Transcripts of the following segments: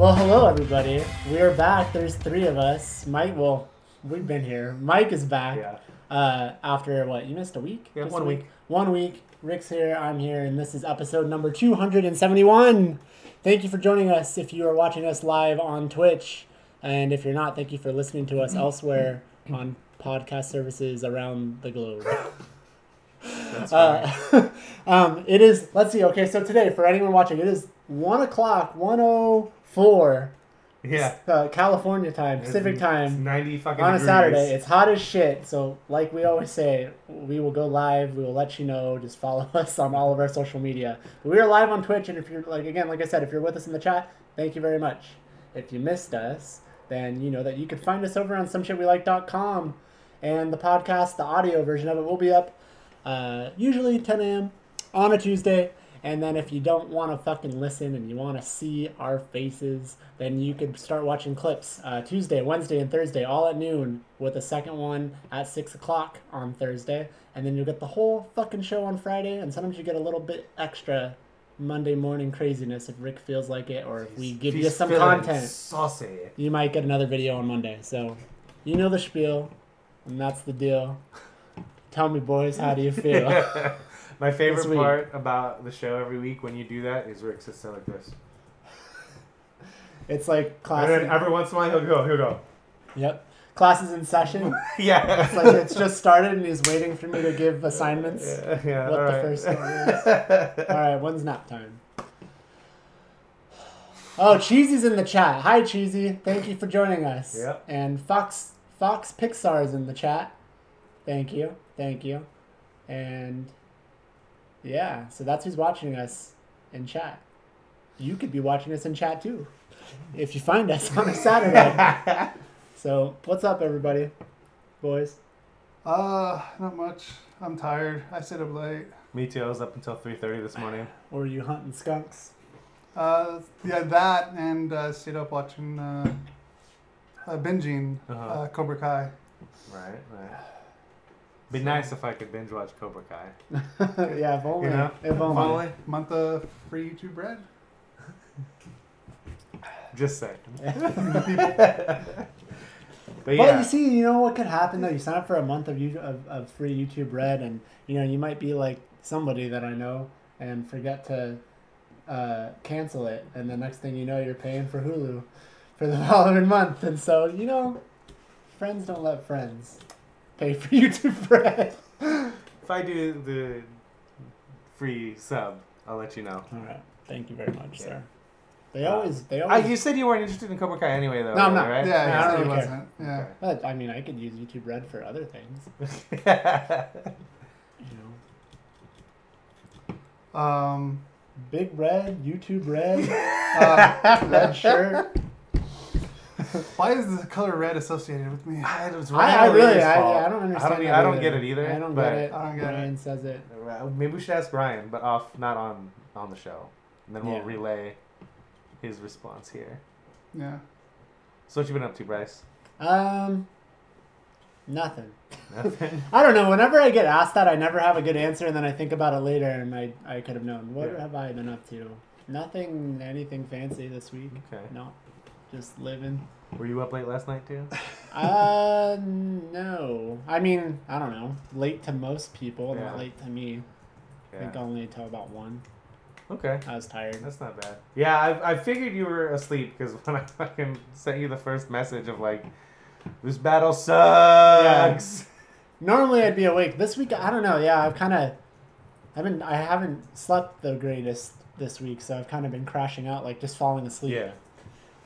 Well, hello everybody. We are back. There's three of us. Mike, well, we've been here. Mike is back. Yeah. Uh, after what? You missed a week. Yeah, Just one a week. One week. Rick's here. I'm here, and this is episode number 271. Thank you for joining us. If you are watching us live on Twitch, and if you're not, thank you for listening to us elsewhere on podcast services around the globe. Uh, um, it is. Let's see. Okay, so today, for anyone watching, it is one o'clock, one o four, yeah. uh, California time, Pacific It's time, 90 fucking on a degrees. Saturday. It's hot as shit. So, like we always say, we will go live. We will let you know. Just follow us on all of our social media. But we are live on Twitch, and if you're like again, like I said, if you're with us in the chat, thank you very much. If you missed us, then you know that you could find us over on someshitwelike.com, and the podcast, the audio version of it, will be up uh, usually 10 a.m. on a Tuesday. And then if you don't want to fucking listen and you want to see our faces, then you could start watching clips uh, Tuesday, Wednesday, and Thursday, all at noon, with a second one at 6 o'clock on Thursday. And then you'll get the whole fucking show on Friday. And sometimes you get a little bit extra Monday morning craziness if Rick feels like it, or if we give you He's some feeling content Saucy. you might get another video on Monday. So, you know the spiel, and that's the deal. Tell me, boys, how do you feel? My favorite This week. part about the show every week when you do that is Rick sits there like this. it's like class. And then every once in a while he'll go, he'll go. Yep, classes in session. Yeah. It's like it's just started, and he's waiting for me to give assignments. yeah, yeah, what the alright. first one All right, when's nap time? Oh, Cheesy's in the chat. Hi, Cheesy. Thank you for joining us. Yep. And Fox Fox Pixar is in the chat. Thank you. Thank you. And yeah, so that's who's watching us in chat. You could be watching us in chat too, if you find us on a Saturday. so what's up, everybody, boys? Uh, not much. I'm tired. I stayed up late. Me too. I was up until 3.30 this morning. Or are you hunting skunks? Uh, yeah, that and uh, stayed up watching, uh, uh binging Uh-huh. uh, Cobra Kai. Right, right. Be nice if I could binge watch Cobra Kai. yeah, if only. You know? If only. Only. Month of free YouTube bread. Just saying. But Well, yeah. you see, you know what could happen though. You sign up for a month of, you, of of free YouTube Red, and you know you might be like somebody that I know and forget to uh, cancel it, and the next thing you know, you're paying for Hulu for the following month, and so you know, friends don't let friends pay for YouTube Red. If I do the free sub, I'll let you know. All right, thank you very much, Yeah. sir. They Uh, always, they Uh, always. you said you weren't interested in Cobra Kai anyway, though. No, I'm really, not. Right? Yeah, I he don't really care. wasn't. Yeah. but I mean, I could use YouTube Red for other things. You know, Um, Big Red, YouTube Red, uh, red shirt. why is the color red associated with me? Ah, it was I, I really, Lee's I, yeah, I don't understand. I don't, I don't get it either. I don't but get it. I don't get it. Ryan says it. Maybe we should ask Ryan, but off, not on on the show, and then we'll Yeah. relay his response here. Yeah. So what you been up to, Bryce? Um, nothing. Nothing. I don't know. Whenever I get asked that, I never have a good answer, and then I think about it later, and I, I could have known. What Yeah. have I been up to? Nothing, anything fancy this week. Okay. No, just living. Were you up late last night too? Uh, no. I mean, I don't know. Late to most people, Yeah. not late to me. Yeah. I think only until about one. Okay. I was tired. That's not bad. Yeah, I, I figured you were asleep because when I fucking sent you the first message of like, this battle sucks. Yeah. Normally I'd be awake. This week I don't know. Yeah, I've kind of, I've been I haven't slept the greatest this week, so I've kind of been crashing out, like just falling asleep. Yeah.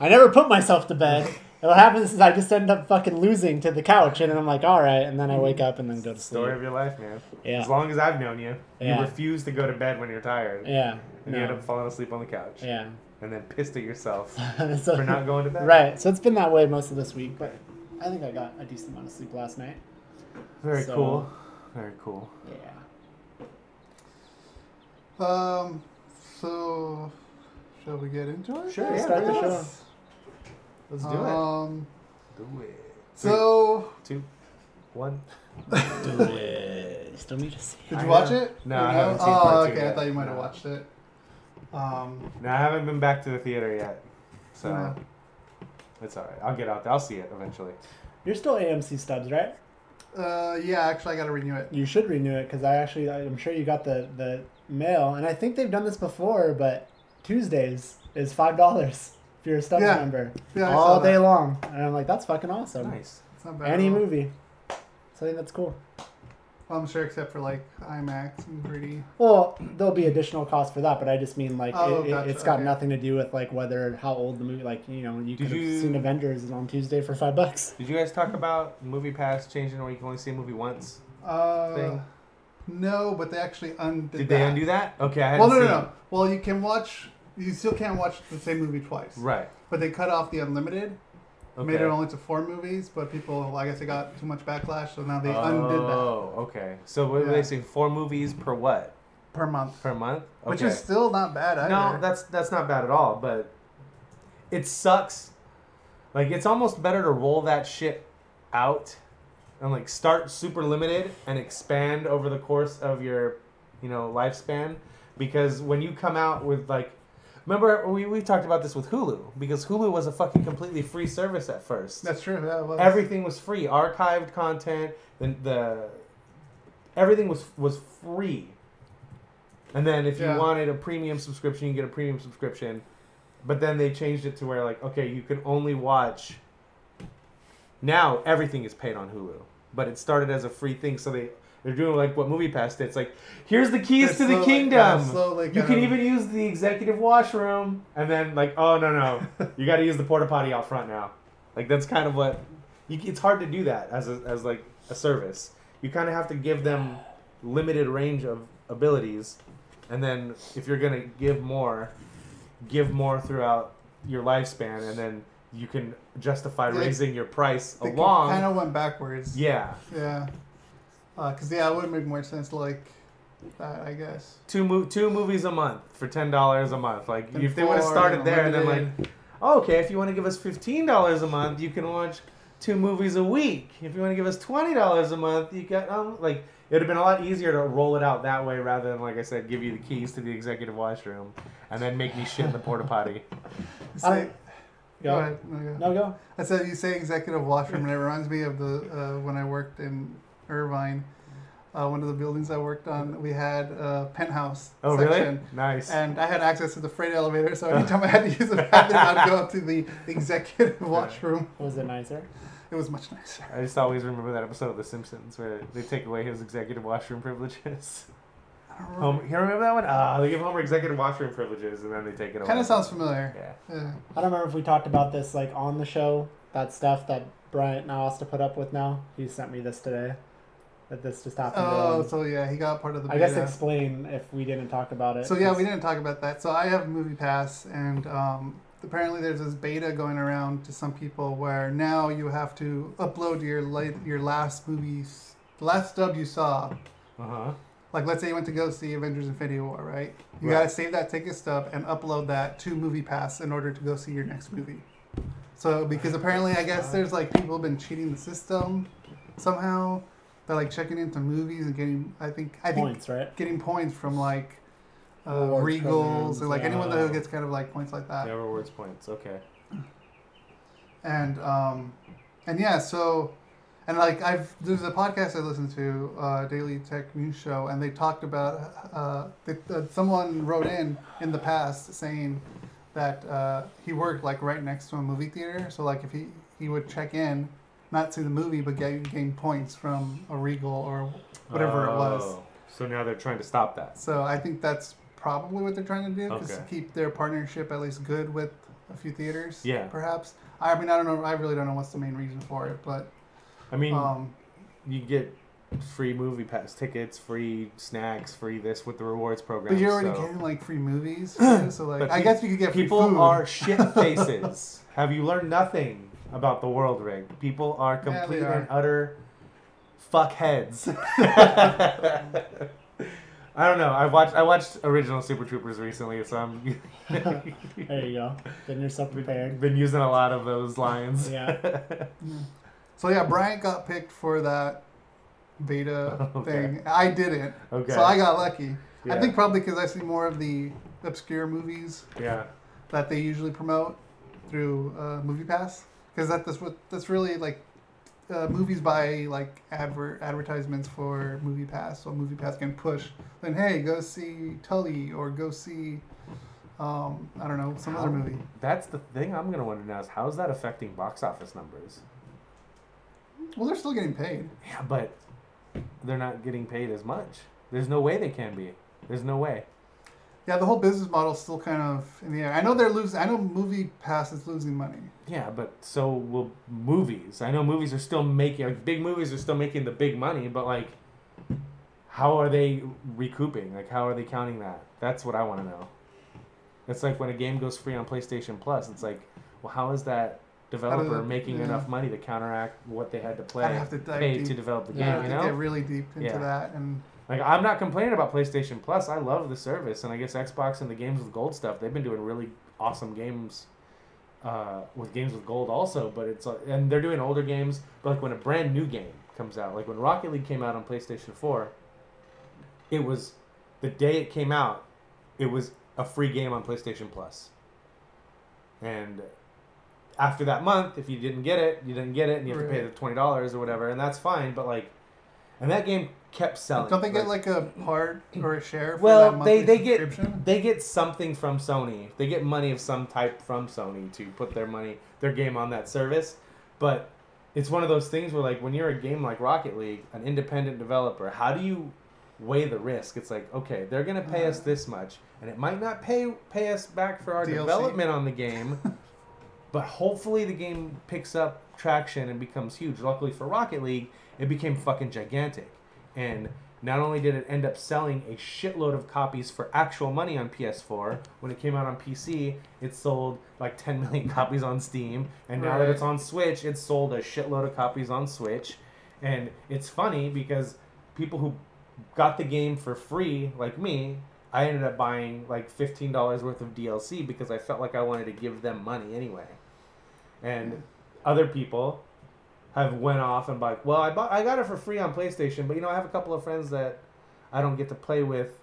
I never put myself to bed. and what happens is I just end up fucking losing to the couch, and then I'm like, all right, and then I wake up and then go to sleep. Story of your life, man. Yeah. As long as I've known you, Yeah. you refuse to go to bed when you're tired. Yeah. And you end up falling asleep on the couch. Yeah. And then pissed at yourself so, for not going to bed. Right. So it's been that way most of this week, but I think I got a decent amount of sleep last night. Very So- cool. Very cool. Yeah. Um, so shall we get into it? Sure, Yeah, yeah, start the do show. It. Let's do it. Um, Do it. so Two, one. Do it. Still need to see. did I you watch it? no, Or I haven't seen Oh, part two okay. I thought you might have No. watched it. Um, No, I haven't been back to the theater yet. So Yeah. it's all right. I'll get out there. I'll see it eventually. You're still AMC stubs, right? Uh, yeah, actually, I gotta renew it. You should renew it because I actually I'm sure you got the the mail, and I think they've done this before, but Tuesdays is five dollars if you're a stubs Yeah. member Yeah, I saw all that. day long, and I'm like that's fucking awesome. Nice. It's not bad. Any movie, so I think that's cool. Well, I'm sure, except for like IMAX and 3D. Well, there'll be additional cost for that, but I just mean like Oh, it, it, gotcha, it's got okay. nothing to do with like whether how old the movie. Like you know, you Did could have you- seen Avengers on Tuesday for five bucks. Did you guys talk about Movie Pass changing where you can only see a movie once? Uh, Thing. no, but they actually undid Did that. they undo that? Okay, I Well, hadn't no, no, no. Well, you can watch. You still can't watch the same movie twice. Right. But they cut off the unlimited. Okay. Made it only to four movies, but people, I guess, they got too much backlash, so now they undid that Oh, okay. So what were Yeah. they saying? Four movies per what? per month, Per month? Okay. which is still not bad either. no, that's that's not bad at all. But it sucks. Like it's almost better to roll that shit out and like start super limited and expand over the course of your, you know, lifespan. Because when you come out with like, remember we we talked about this with Hulu because Hulu was a fucking completely free service at first. that's true. Yeah, was. everything was free archived content the, the everything was was free and then if you wanted a premium subscription you get a premium subscription but then they changed it to where like okay you can only watch now everything is paid on hulu but it started as a free thing so they they're doing like what movie pass did it's like here's the keys It's to the kingdom yeah, slowly you can of- even use the executive washroom, and then like, oh no no, you got to use the porta potty out front now. Like that's kind of what. You, it's hard to do that as a, as like a service. You kind of have to give them limited range of abilities, and then if you're gonna give more, give more throughout your lifespan, and then you can justify They- raising your price along. kind of went backwards. yeah, Yeah. Because yeah, it would make more sense like that, I guess. two mo- two movies a month for ten dollars a month. Like And if they would have started and there, and then like. Oh, okay, if you want to give us fifteen dollars a month, you can watch two movies a week. If you want to give us twenty dollars a month, you got um like it'd have been a lot easier to roll it out that way rather than like I said, give you the keys to the executive washroom and then make me shit in the porta potty. Say, Go. go ahead. No, go. No go. I said you say executive washroom, and it reminds me of the uh, when I worked in Irvine. Uh, one of the buildings I worked on, we had a penthouse Oh, section. really? Nice. And I had access to the freight elevator, so anytime I had to use the bathroom, I'd go up to the executive washroom. Was it nicer? It was much nicer. I just always remember that episode of The Simpsons where they take away his executive washroom privileges. I don't Homer, you remember that one? Ah, they give Homer executive washroom privileges and then they take it away. Kind of sounds familiar. Yeah. Yeah. I don't remember if we talked about this like on the show. That stuff that Bryant now has to put up with now. He sent me this today. That this just happened. Oh, him. so yeah, he got part of the. I guess explain if we didn't talk about it. So yeah, we didn't talk about that. So I have Movie Pass, and um, apparently there's this beta going around to some people where now you have to upload your late, your last movies, the last dub you saw. Uh huh. Like let's say you went to go see Avengers: Infinity War, right? You Right. gotta save that ticket stub and upload that to Movie Pass in order to go see your next movie. So because apparently I guess there's like people have been cheating the system somehow. They're like checking into movies and getting I think I think points, right? getting points from like uh, Regals or like yeah. anyone that gets kind of like points like that. Yeah, rewards points. Okay. And um, and yeah, so and like I've there's a podcast I listen to, uh, Daily Tech News Show, and they talked about uh, that uh, someone wrote in in the past saying that uh, he worked like right next to a movie theater, so like if he he would check in, not see the movie, but gain gain points from a Regal or whatever it was. Oh, So now they're trying to stop that. So I think that's probably what they're trying to do, to keep their partnership at least good with a few theaters. Yeah. Perhaps. I mean, I don't know. I really don't know what's the main reason for it, but I mean, um, you get free movie pass tickets, free snacks, free this with the rewards program. but you're already so. getting like free movies, so like But I pe- guess you could get free People food. are shit faces. Have you learned nothing about the world, Rick? People are complete are. and utter fuckheads. I don't know. I watched I watched original Super Troopers recently, so I'm There you go. Getting yourself prepared. been using a lot of those lines. Yeah. So yeah, Bryant got picked for that beta Okay. thing. I didn't, okay. so I got lucky. I think probably because I see more of the obscure movies yeah. that they usually promote. through uh, Movie Pass because that, that's what that's really like uh, movies buy like advert advertisements for Movie Pass, so Movie Pass can push. Then hey, go see Tully or go see um, I don't know some other movie. That's the thing I'm gonna wonder now is how's that affecting box office numbers? Well, they're still getting paid. Yeah, but they're not getting paid as much. There's no way they can be. There's no way. Yeah, the whole business model's still kind of in the air. I know they're losing. I know Movie Pass is losing money. Yeah, but so will movies. I know movies are still making like big movies are still making the big money, but like how are they recouping? Like how are they counting that? That's what I want to know. It's like when a game goes free on PlayStation Plus, it's like, well, how is that developer they- making yeah. enough money to counteract what they had to play, I'd have to dive pay deep. to develop the Yeah, game? I You think know, get really deep into Yeah. that, and Like I'm not complaining about PlayStation Plus. I love the service, and I guess Xbox and the games with gold stuff. They've been doing really awesome games uh, with games with gold also. But it's like, and they're doing older games. But like when a brand new game comes out, like when Rocket League came out on PlayStation Four, it was the day it came out, it was a free game on PlayStation Plus. And after that month, if you didn't get it, you didn't get it, and you have to pay the twenty dollars or whatever, and that's fine. But like, and that game kept selling. don't they get like a part or a share? For Well, that they they get they get something from Sony. They get money of some type from Sony to put their money their game on that service. But it's one of those things where like when you're a game like Rocket League, an independent developer, how do you weigh the risk? It's like, okay, they're gonna pay us mm. this much, and it might not pay pay us back for our DLC. development on the game. but hopefully the game picks up traction and becomes huge. Luckily for Rocket League, it became fucking gigantic. And not only did it end up selling a shitload of copies for actual money on PS4, when it came out on PC, it sold like 10 million copies on Steam. And now that it's on Switch, it's sold a shitload of copies on Switch. And it's funny because people who got the game for free, like me, I ended up buying like $15 worth of DLC because I felt like I wanted to give them money anyway. And other people have went off and like, well, I bought, I got it for free on PlayStation, but you know, I have a couple of friends that I don't get to play with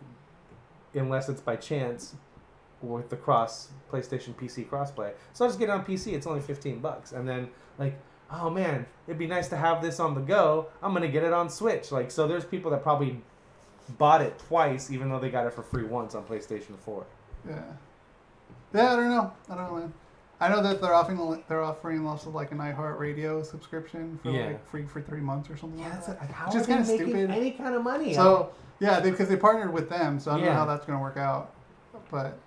unless it's by chance with the cross PlayStation PC crossplay. So I just get it on PC. It's only fifteen bucks, and then like, oh man, it'd be nice to have this on the go. I'm gonna get it on Switch. Like, so there's people that probably bought it twice, even though they got it for free once on PlayStation Four. Yeah. Yeah, I don't know. I don't know, man. I know that they're offering they're offering also like an iHeartRadio subscription for Yeah. like free for three months or something Yeah, like that's that. like, how Which is kinda stupid. any kind of money? So yeah, because they, partnered with them, so I don't Yeah. know how that's gonna work out. But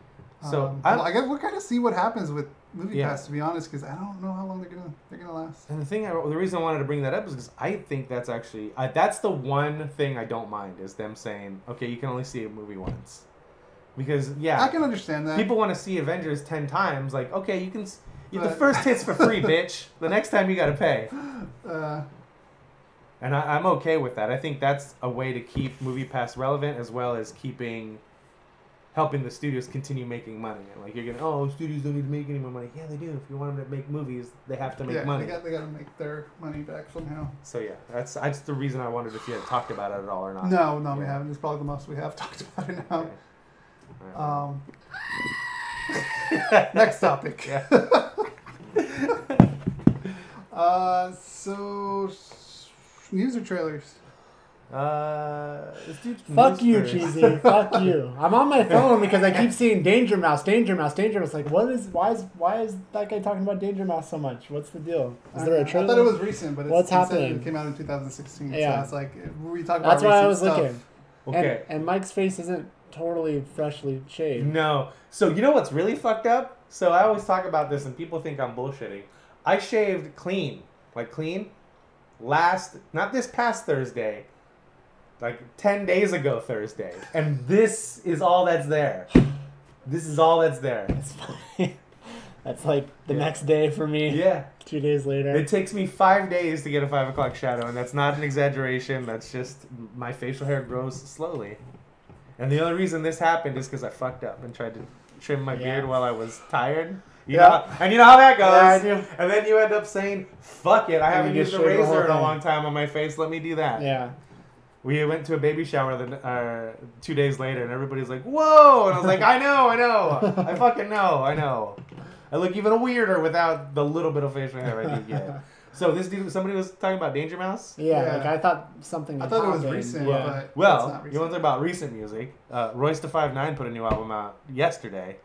So, um, I'm- I guess we'll kind of see what happens with Movie Yeah. Pass to be honest, because I don't know how long they're gonna they're gonna last. And the thing, I, the reason I wanted to bring that up is because I think that's actually I, that's the one thing I don't mind is them saying, okay, you can only see a movie once, because yeah, I can understand that. people want to see Avengers ten times. Like, okay, you can. s- You, the first hit's for free, bitch. The next time you got to pay, uh, and I, I'm okay with that. I think that's a way to keep Movie Pass relevant as well as keeping, helping the studios continue making money. Like you're gonna, oh, studios don't need to make any more money. Yeah, they do. If you want them to make movies, they have to make yeah, money. they got they got to make their money back somehow. So yeah, that's that's the reason I wondered if you had talked about it at all or not. No, no, we haven't. It's probably the most we have talked about it now. Okay. All Um, next topic. Yeah. Uh, so s- news or trailers? Uh, let's Fuck you, first. cheesy. Fuck you. I'm on my phone because I keep seeing Danger Mouse, Danger Mouse, Danger Mouse. Like, what is? Why is? Why is that guy talking about Danger Mouse so much? What's the deal? Is there I- a trailer? I thought it was recent, but it's, What's it happening? It came out in 2016. Yeah. So it's like we talk about. That's why I was stuff. looking. Okay. And, and Mike's face isn't totally freshly shaved. No. So you know what's really fucked up? So I always talk about this, and people think I'm bullshitting. I shaved clean, like clean, last not this past Thursday, like ten days ago Thursday, and this is all that's there. This is all that's there. That's funny. That's like the Yeah. next day for me. Yeah. Two days later. It takes me five days to get a five o'clock shadow, and that's not an exaggeration. That's just my facial hair grows slowly. And the only reason this happened is because I fucked up and tried to trim my Yeah. beard while I was tired. You Yeah. know, and you know how that goes. Yeah, I do. And then you end up saying, "Fuck it, I And haven't used a shave the whole razor in a long time on my face. Let me do that." yeah. We went to a baby shower the, uh, two days later, and everybody's like, "Whoa!" And I was like, "I know, I know, I fucking know, I know." I look even weirder without the little bit of facial hair I do get. So this dude, somebody was talking about Danger Mouse. Yeah, Yeah. like I thought something. I had thought it was recent, Yeah. but it's Well, not you want to talk about recent music? Uh, Royce the Five Nine put a new album out yesterday,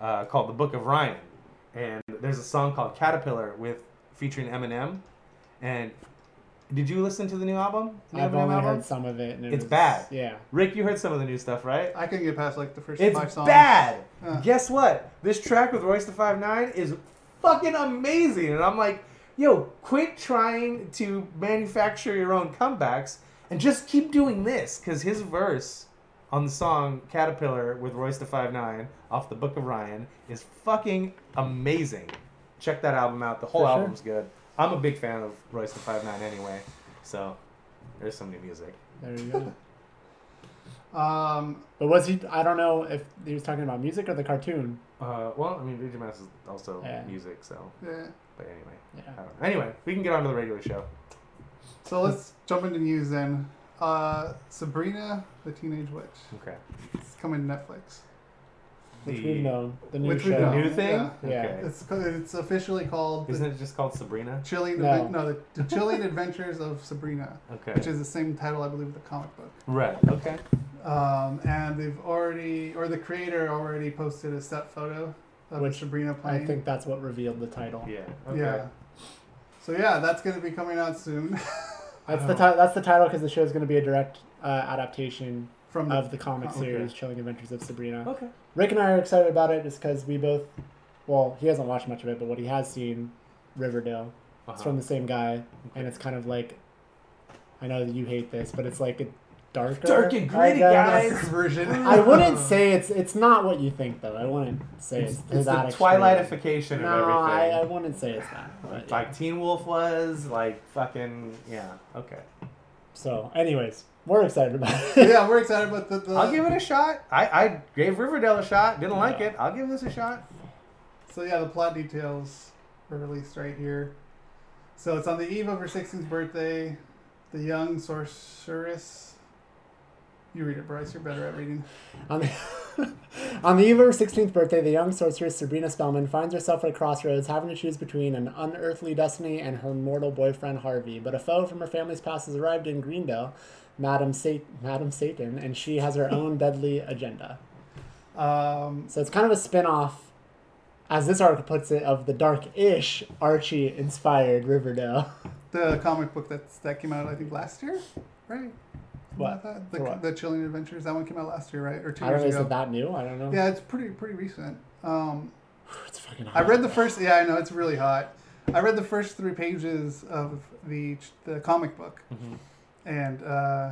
uh, called The Book of Ryan, and there's a song called Caterpillar with featuring Eminem. And did you listen to the new album? The I've Eminem only album? heard some of it. And it It's was- bad. Yeah. Rick, you heard some of the new stuff, right? I couldn't get past like the first It's five songs. It's bad. Uh. Guess what? This track with Royce the Five Nine is fucking amazing, and I'm like, yo, quit trying to manufacture your own comebacks and just keep doing this, because his verse on the song Caterpillar with Royce the Five Nine off the Book of Ryan is fucking amazing. Check that album out. The whole For sure. album's good. I'm a big fan of Royce the Five Nine anyway, so there's some new music. There you go. Um, but was he? I don't know if he was talking about music or the cartoon. Uh, well, I mean, DJ Mouse is also Yeah. music, so. yeah. But anyway. I Yeah. don't know. Anyway, we can get on to the regular show. So let's jump into news then. Uh, Sabrina the Teenage Witch. Okay. It's coming to Netflix. Which The- we've known. The new Which we've show. The known. new thing? Yeah. Yeah. Okay. It's it's officially called Isn't the it just called Sabrina? Chilling No. No the, the Chilling Adventures of Sabrina, Okay. which is the same title I believe of the comic book. Right. Okay. Um, and they've already or the creator already posted a set photo of Which Sabrina playing. I think that's what revealed the title. Yeah. Okay. Yeah. So yeah, that's gonna be coming out soon That's Oh. the ti- That's the title because the show is going to be a direct uh, adaptation from the of the comic Okay. series "Chilling Adventures of Sabrina." Okay. Rick and I are excited about it just because we both, well, he hasn't watched much of it, but what he has seen, Riverdale, it's Uh-huh. from the same guy, and it's kind of like, I know that you hate this, but it's like a darker, Dark and gritty, I guys. version. I wouldn't say it's it's not what you think though. I wouldn't say it's, It's, it's that the. Twilightification No, of I, everything. I wouldn't say it's that. But, yeah. like Teen Wolf was, like fucking yeah. Okay. So, anyways, we're excited about it. yeah, we're excited about the. the I'll give it a shot. I, I gave Riverdale a shot. Didn't like it. I'll give this a shot. So yeah, the plot details were released right here. So it's on the eve of her 16th birthday. The young sorceress. You read it, Bryce. You're better at reading. On the, on the eve of her 16th birthday, the young sorceress Sabrina Spellman finds herself at a crossroads, having to choose between an unearthly destiny and her mortal boyfriend Harvey. But a foe from her family's past has arrived in Greendale, Madam, Sa- Madam Satan, and she has her own deadly agenda. Um, So it's kind of a spin off, as this article puts it, of the dark-ish Archie-inspired Riverdale. the comic book that's that came out I think last year, right? What? That? The, what? the Chilling Adventures. That one came out last year, right? Or two I don't know, years is ago. it that new? I don't know. Yeah, it's pretty pretty recent. Um, It's fucking hot. I read the first. Yeah, I know it's really hot. I read the first three pages of the the comic book, Mhm. and uh,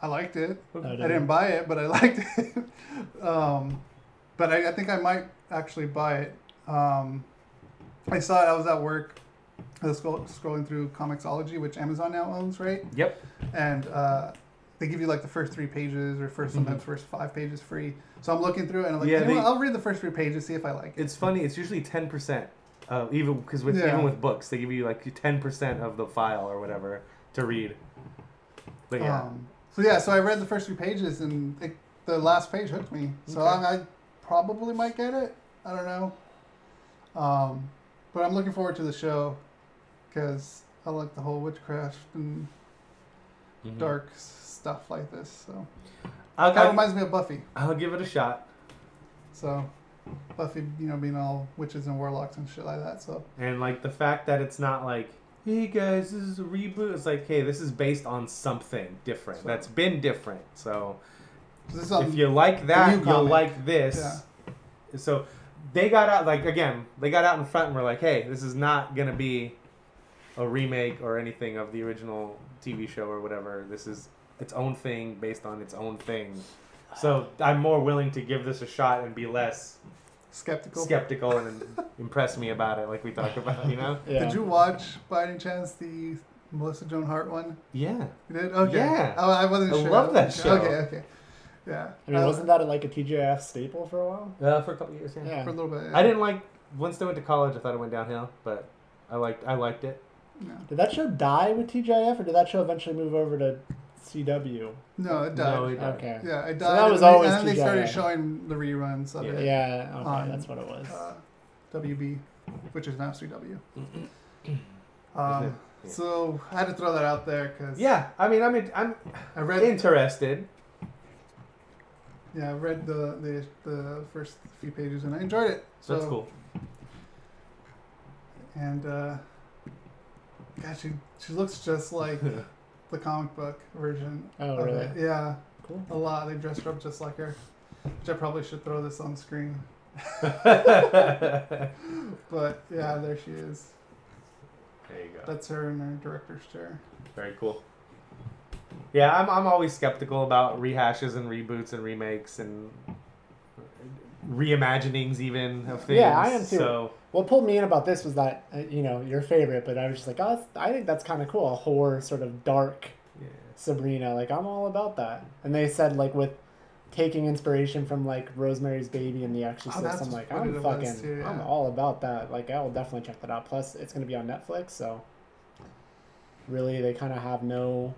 I liked it. Oh, I did didn't buy it, but I liked it. um, but I, I think I might actually buy it. Um, I saw it. I was at work. I was scrolling through Comixology, which Amazon now owns, right? Yep. And uh, they give you like the first three pages, or 1st sometimes first five pages free. So I'm looking through it, and I'm like, Yeah, you know they-? I'll read the first three pages, see if I like it. It's funny. It's usually ten percent. Uh, even because with Yeah. even with books, they give you like ten percent of the file or whatever to read. But yeah, Um, so yeah, so I read the first few pages, and it, the last page hooked me. So Okay. I, I probably might get it. I don't know. Um, but I'm looking forward to the show because I like the whole witchcraft and Mhm. dark s- stuff like this. So I'll, kind of I'll, reminds me of Buffy. I'll give it a shot. So Buffy, you know, being all witches and warlocks and shit like that. So And like the fact that it's not like, hey guys, this is a reboot. It's like, hey, this is based on something different. So- That's been different. So if you like that, you'll like this. So they got out like again, they got out in front and were like, hey, this is not gonna be a remake or anything of the original TV show or whatever. This is its own thing based on its own thing. So I'm more willing to give this a shot and be less skeptical. skeptical and impress me about it, like we talked about. You know? Yeah. Did you watch by any chance the Melissa Joan Hart one? Yeah. You did? Okay. Yeah. Oh, I wasn't I sure. love that show. Okay, okay. Yeah. I mean, Uh, wasn't that like a TGIF staple for a while? Uh, for a couple years. Yeah. Yeah. for a little bit? I didn't like once they went to college. I thought it went downhill, but I liked I liked it. No, Did that show die with TGIF, or did that show eventually move over to CW? no it died. No, it died. Okay. yeah, it died. So that was and, they- always and then they started showing the reruns of Yeah. it. Yeah. Okay, On, that's what it was. Uh, WB, which is now CW. Um. Yeah. So I had to throw that out there because Yeah, I mean, I mean, I'm I read interested. yeah I read the, the the first few pages and I enjoyed it. So That's cool. and uh, God, she she looks just like the comic book version. Oh, of really? it. Yeah, Cool. a lot. They dressed her up just like her. Which I probably should throw this on screen. But yeah, there she is. There you go. That's her in her director's chair. Very cool. Yeah, I'm, I'm always skeptical about rehashes and reboots and remakes and uh, reimaginings even of things. Yeah, I am too. So What pulled me in about this was that uh, you know your favorite, but I was just like, oh, I think that's kind of cool. A horror sort of dark yeah. Sabrina. Like I'm all about that. And they said like with taking inspiration from like Rosemary's Baby and The Exorcist. Oh, I'm like I'm fucking too, I'm all about that. Like I will definitely check that out. Plus it's gonna be on Netflix, so really they kind of have no.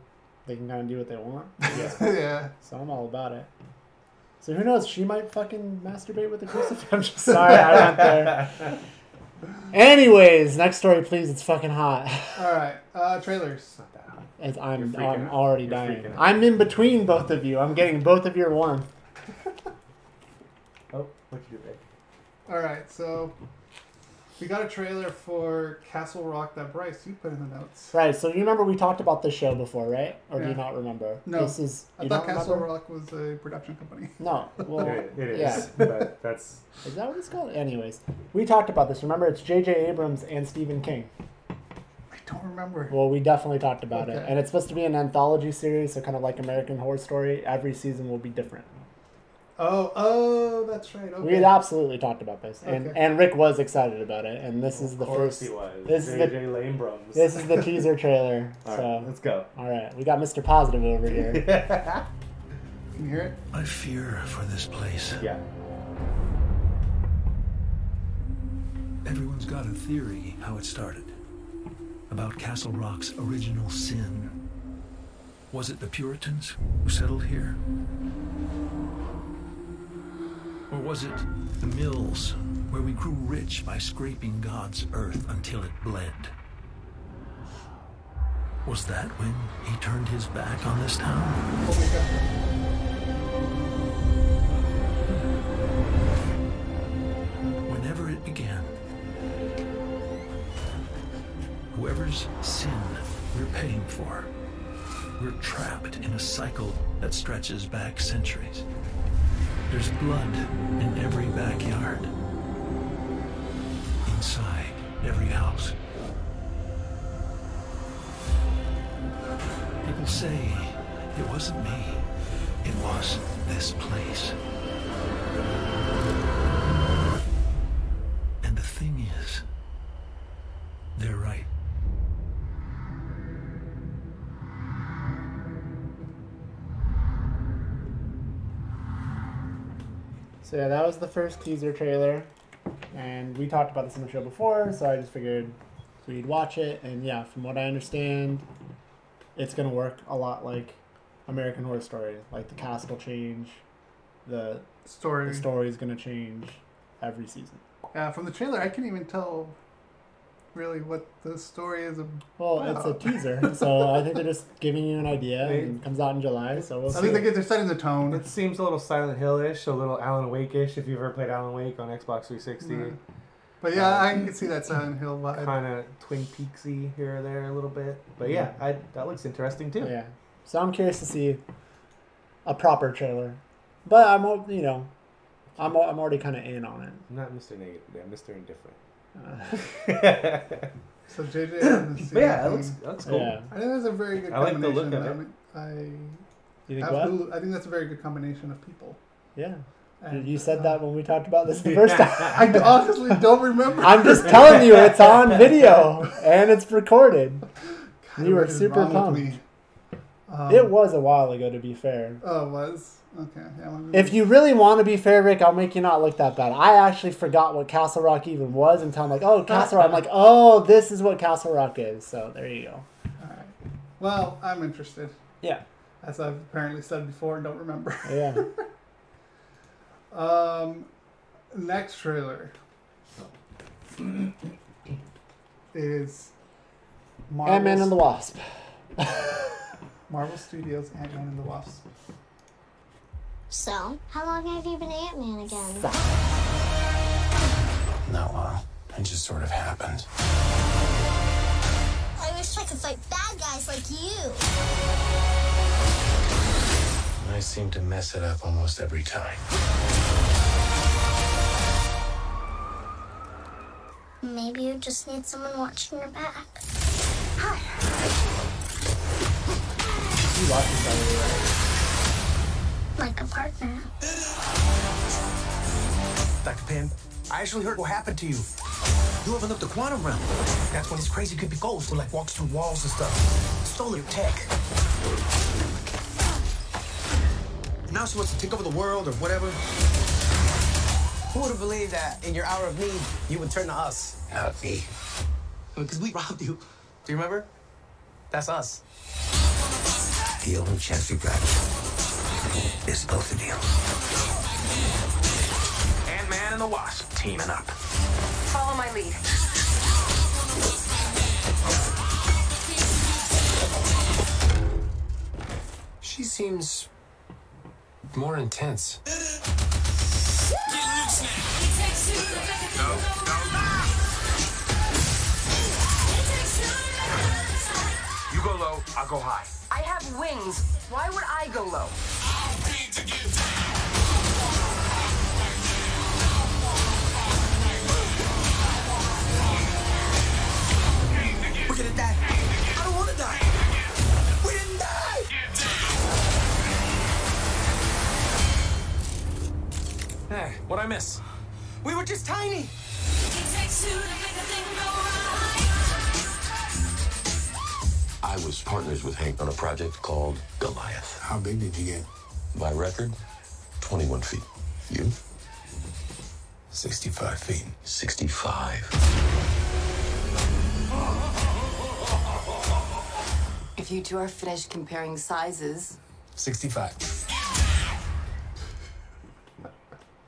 They can kind of do what they want. Yeah. yeah. So I'm all about it. So who knows? She might fucking masturbate with a crucifix. I'm just sorry I went there. Anyways, next story, please. It's fucking hot. All right. Uh, trailers. Not that hot. It's, I'm I'm out. already You're dying. I'm in between both of you. I'm getting both of your warmth. Oh, what you do, babe? All right. So we got a trailer for Castle Rock that Bryce you put in the notes. Right. So you remember we talked about this show before, right? Or do you not remember? No. This is. I thought Castle remember? Rock was a production company. No. Well, it, it is. yeah. But that's Is that what it's called? Anyways, we talked about this. Remember, it's J.J. Abrams and Stephen King. I don't remember. Well, we definitely talked about it, and it's supposed to be an anthology series, so kind of like American Horror Story. Every season will be different. Oh, oh, that's right. We Okay. had absolutely talked about this, and Okay. and Rick was excited about it, and this is the of course first. he was. this is the- JJ This is the teaser trailer. All so, right, let's go. all right, we got Mr. Positive over here. Can you hear it? I fear for this place. yeah. Everyone's got a theory how it started. About Castle Rock's original sin. Was it the Puritans who settled here? Or was it the mills where we grew rich by scraping God's earth until it bled? Was that when he turned his back on this town? Whenever it began. Whoever's sin we're paying for, we're trapped in a cycle that stretches back centuries. There's blood in every backyard, inside every house. People say it wasn't me, it was this place. So yeah, that was the first teaser trailer, and we talked about this on the show before. So I just figured we'd watch it, and yeah, from what I understand, it's gonna work a lot like American Horror Story. Like the cast will change, the Story. the story is gonna change every season. Yeah, from the trailer, I can't even tell really what the story is. Of. Well, it's a teaser, so I think they're just giving you an idea. They- and it comes out in July, so we'll I see. think they get, they're setting the tone. It seems a little Silent Hill-ish, a little Alan Wake-ish. If you've ever played Alan Wake on Xbox 360, Yeah. But yeah, um, I can see that Silent Hill vibe. kind of Twin Peaksy here or there a little bit. But yeah, mm-hmm. I, that looks interesting too. Yeah. So I'm curious to see a proper trailer, but I'm you know, I'm I'm already kind of in on it. Not Mr. Negative, yeah, Mr. Indifferent. Uh, So JJ hasn't but yeah, it looks that looks cool. Yeah. I think that's a very good I like the combination. look of I it. mean, I you think what? Hulu- I think that's a very good combination of people. Yeah. And, You said uh, that when we talked about this the first time. I honestly don't remember. I'm just telling you, it's on video and it's recorded. God, you were super pumped. Um, It was a while ago, to be fair. Oh, it was okay. Yeah, If you really want to be fair, Rick, I'll make you not look that bad. I actually forgot what Castle Rock even was until I'm like, oh, Castle Rock. I'm like, oh, this is what Castle Rock is. So there you go. All right. Well, I'm interested, Yeah. as I've apparently said before and don't remember. Yeah. Um, next trailer. is Ant Man and the Wasp. Marvel Studios Ant Man and the Wasp. So, how long have you been Ant Man again? Not long. It just sort of happened. I wish I could fight bad guys like you. I seem to mess it up almost every time. Maybe you just need someone watching your back. You watched this already, right? Like a partner. Dr. Pym, I actually heard what happened to you. You overlooked the quantum realm. That's when this crazy creepy ghost who like walks through walls and stuff. Stole your tech. And now she wants to take over the world or whatever. Who would have believed that in your hour of need, you would turn to us? Not me. Because we robbed you. Do you remember? That's us. The only chance we've got is both of you. Ant-Man and the Wasp teaming up. Follow my lead. She seems more intense. You go low, I'll go high. I have wings. Why would I go low? Hey, what'd I miss? We were just tiny. I was partners with Hank on a project called Goliath. How big did you get? My record, 21 feet. You? 65 feet. 65. If you two are finished comparing sizes, 65.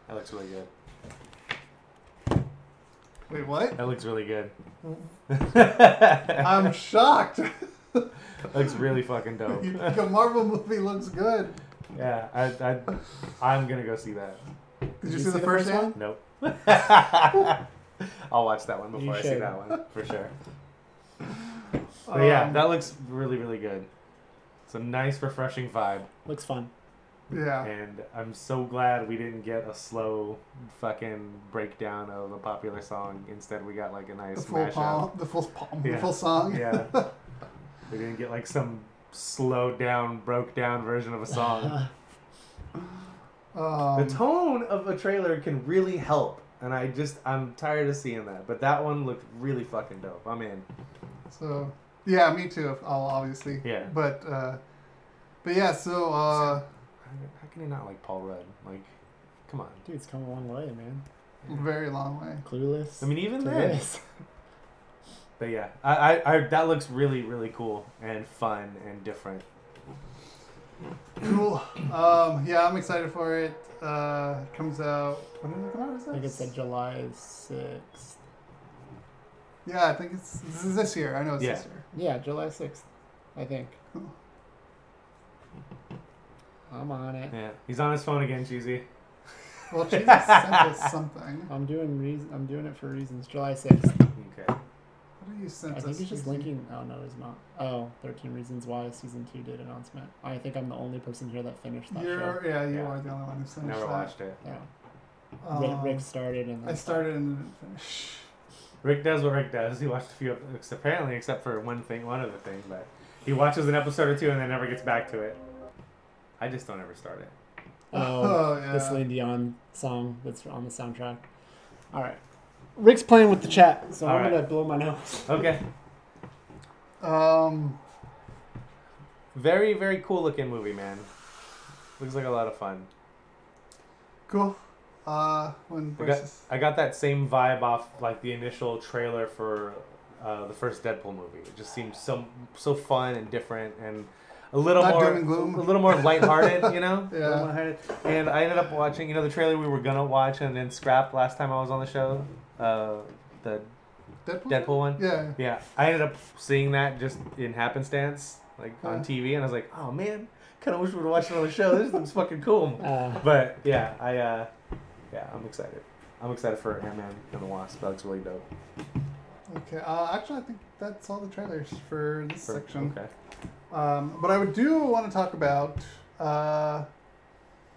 That looks really good. Wait, what? That looks really good. I'm shocked. looks really fucking dope. You- the Marvel movie looks good. Yeah, I, I, I'm gonna go see that. Did you, see, the, first one? Nope. I'll watch that one before I see that one for sure. But yeah, Um, that looks really really good. It's a nice, refreshing vibe, Looks fun. Yeah. and I'm so glad we didn't get a slow fucking breakdown of a popular song. Instead, we got like a The nice full mashup. palm, the full palm, the full song. Yeah. we didn't get like some slowed down, broke down version of a song. Um, the tone of a trailer can really help, and I just I'm tired of seeing that. But that one looked really fucking dope. I'm in. So yeah, me too. I'll obviously. Yeah. But uh, but yeah. So uh, How, how can you not like Paul Rudd? Like, come on. Dude, it's come a long way, man. very long way. Clueless. I mean, even to then. this. But yeah, I, I, I that looks really really cool and fun and different. Cool. Um, yeah, I'm excited for it. Uh, it comes out. When does it come out? Is I think it? it said July 6th. Yeah, I think it's this is this year. I know it's Yeah. this year. Yeah, July 6th. I think. Cool. I'm on it. Yeah, he's on his phone again, cheesy. Well, Jesus sent us something. I'm doing reason. I'm doing it for reasons. July 6th. Okay. What do you send I think he's just linking. Oh no, he's not. Oh, 13 Reasons Why season two did announcement. I think I'm the only person here that finished that You're show. yeah, you Yeah. are the only one who finished Never that. watched it. Yeah. Um, Rick, Rick started and I started and didn't finish. Rick does what Rick does. He watched a few, ep- apparently, except for one thing, one other thing, but he watches an episode or two and then never gets back to it. I just don't ever start it. Oh, Oh, the yeah. Celine Dion song that's on the soundtrack. All right. Rick's playing with the chat, so All I'm right. gonna blow my nose. Okay. Um, Very, very cool looking movie, man. Looks like a lot of fun. cool. Uh, when I got, I got that same vibe off like the initial trailer for uh, the first Deadpool movie. It just seemed so so fun and different and a little Not more doom and gloom. a little more lighthearted, you know. Yeah. And I ended up watching, you know, the trailer we were gonna watch and then scrapped last time I was on the show. Uh, the Deadpool. Deadpool one. Yeah. Yeah, I ended up seeing that just in happenstance, like on Uh. TV, and I was like, oh man, kind of wish we would watch another show. This looks fucking cool. Uh. but yeah, I uh, yeah, I'm excited. I'm excited for Ant Man and the Wasp. That looks really dope. Okay. Uh, actually, I think that's all the trailers for this For- section. Okay. Um, but I would do want to talk about. Uh,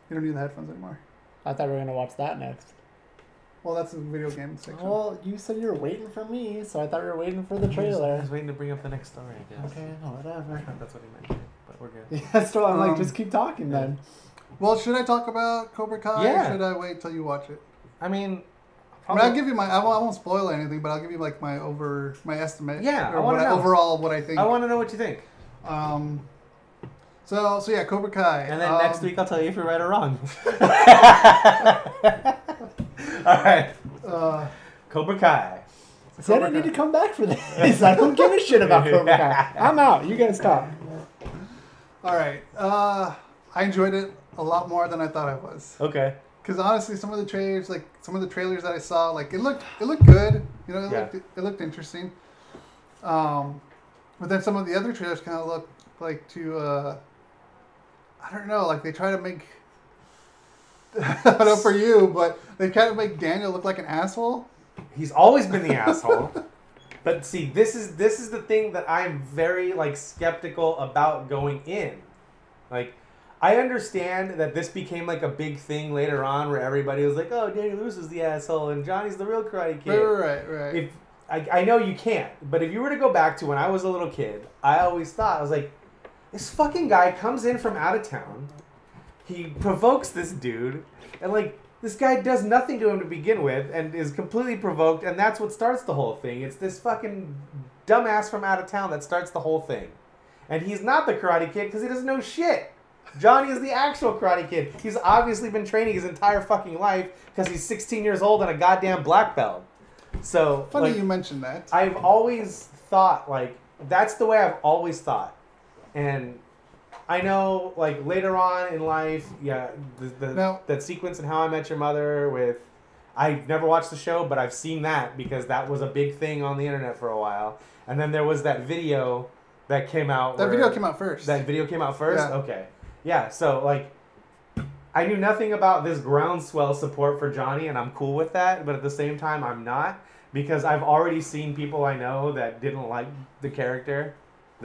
you don't need the headphones anymore. I thought we were gonna watch that next. Well, that's a video game section. Well, you said you were waiting for me, so I thought you were waiting for the trailer. I was waiting to bring up the next story. I guess. Okay, whatever. That's what he meant. But we're good. Yeah, so I'm like, Um, just keep talking then. Well, should I talk about Cobra Kai? Yeah. Or should I wait till you watch it? I mean, I mean, I'll give you my. I won't, I won't spoil anything, but I'll give you like my over my estimate. Yeah, or I wanna what know. overall what I think. I want to know what you think. Um. So so yeah, Cobra Kai. And then um, next week I'll tell you if you're right or wrong. All right. Uh, Cobra Kai. See, I didn't need to come back for this. I don't give a shit about Cobra Kai. I'm out. You guys talk. all right. Uh, I enjoyed it a lot more than I thought I was. Okay. Because honestly, some of the trailers, like some of the trailers that I saw, like it looked it looked good. You know, it Yeah. looked it looked interesting. Um, but then some of the other trailers kind of look like to uh, I don't know, like they try to make. I don't know for you, but they kind of make Daniel look like an asshole. He's always been the asshole. But see, this is this is the thing that I'm very like skeptical about going in. Like I understand that this became like a big thing later on where everybody was like, "Oh, Danny Lewis is the asshole and Johnny's the real karate kid." Right, right, right. If I, I know you can't, but if you were to go back to when I was a little kid, I always thought I was like, this fucking guy comes in from out of town, he provokes this dude, and like this guy does nothing to him to begin with, and is completely provoked, and that's what starts the whole thing. It's this fucking dumbass from out of town that starts the whole thing, and he's not the Karate Kid because he doesn't know shit. Johnny is the actual Karate Kid. He's obviously been training his entire fucking life because he's 16 years old and a goddamn black belt. So Funny like, you mentioned that. I've always thought like that's the way I've always thought, and I know like later on in life, yeah, the, the Now- that sequence in How I Met Your Mother with. I've never watched the show, but I've seen that because that was a big thing on the internet for a while. And then there was that video that came out. That video came out first. That video came out first. Yeah. Okay, yeah. So like, I knew nothing about this groundswell support for Johnny, and I'm cool with that. But at the same time, I'm not because I've already seen people I know that didn't like the character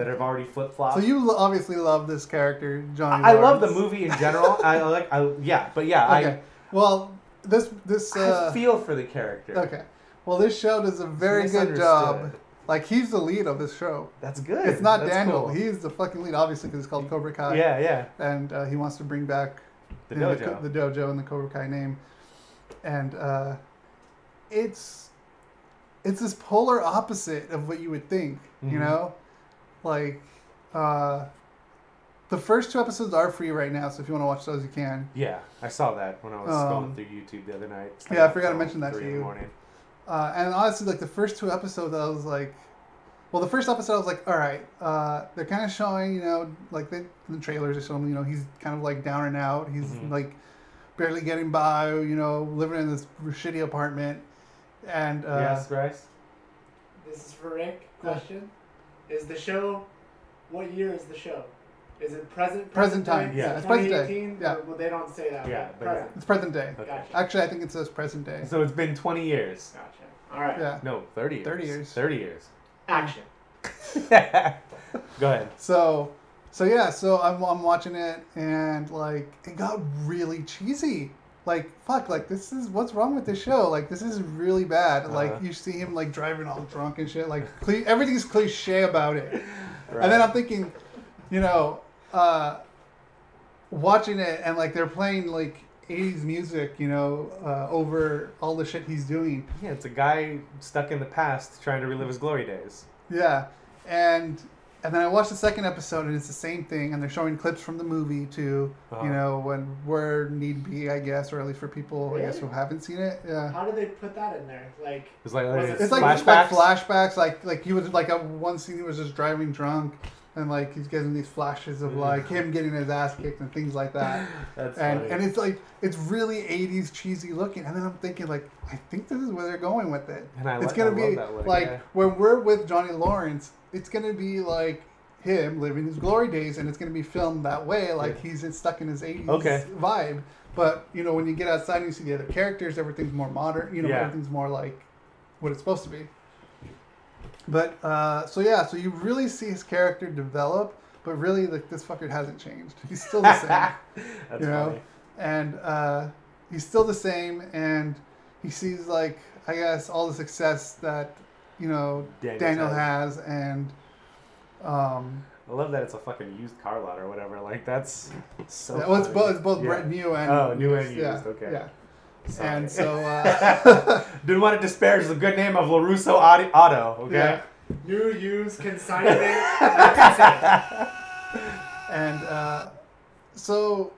that have already flip flopped. So you obviously love this character, Johnny. I love the movie in general. I like. I yeah, but yeah, Okay. Well, this this uh, I feel for the character. okay. Well, this show does a very good job. Like he's the lead of this show. That's good. It's not That's Daniel. cool. He's the fucking lead, obviously, because it's called Cobra Kai. Yeah, yeah. And uh, he wants to bring back The you dojo. co- the dojo and the Cobra Kai name, and uh, it's it's this polar opposite of what you would think. You Mhm. know, like uh, the first two episodes are free right now, so if you want to watch those, you can. Yeah, I saw that when I was Um, scrolling through YouTube the other night. yeah, I forgot to mention that to three in the you. morning. Uh, and honestly, like the first two episodes, I was like, well, the first episode, I was like, all right, uh, they're kind of showing, you know, like they, in the trailers, they show him, you know, he's kind of like down and out. He's Mhm. like barely getting by, you know, living in this shitty apartment. And uh, yes, Bryce. This is for Rick. Question: Is the show? What year is the show? Is it present? Present time, day? yeah, it's present day, 2018? yeah. Well, they don't say that. Yeah, but but present. it's present day. Okay. Gotcha. Actually, I think it says present day. So it's been 20 years. Gotcha. All right. Yeah. No, 30 years. 30 years. 30 years. Action. Go ahead. So, so yeah, so I'm, I'm watching it and like it got really cheesy. Like fuck, like this is what's wrong with this show? Like this is really bad. Like Uh-huh. you see him like driving all drunk and shit. Like cle- everything's cliche about it. Right. And then I'm thinking, you know, uh, watching it and like they're playing like 80s music, you know, uh, over all the shit he's doing. Yeah, it's a guy stuck in the past trying to relive his glory days. Yeah, and and then I watched the second episode, and it's the same thing, and they're showing clips from the movie too. Uh-huh. You know, when where need be, I guess, or at least for people, I guess, who haven't seen it. Yeah, How did they put that in there? Like, It's like, Was it's, it it's like flashbacks. like flashbacks. Like like he was like a one scene he was just driving drunk, and like he's getting these flashes of like him getting his ass kicked and things like that. That's and funny. and it's like it's really 80s cheesy looking and then i'm thinking like i think this is where they're going with it And I it's like- gonna I be look, like yeah. when we're with johnny lawrence it's gonna be like him living his glory days and it's gonna be filmed that way like Yeah. he's stuck in his 80s Okay. vibe but you know when you get outside and you see the other characters everything's more modern you know Yeah. everything's more like what it's supposed to be but uh, so yeah so you really see his character develop but really like this fucker hasn't changed he's still the same That's you know funny. and uh, he's still the same and he sees like i guess all the success that you know Daniel's daniel has and um I love that it's a fucking used car lot or whatever. Like that's so. well, it's both it's both Yeah. brand new and oh, new and used. yeah, okay. yeah Sorry. and so uh, didn't want to disparage the good name of Larusso Auto. Auto okay. Yeah. New use consignment. like and uh, so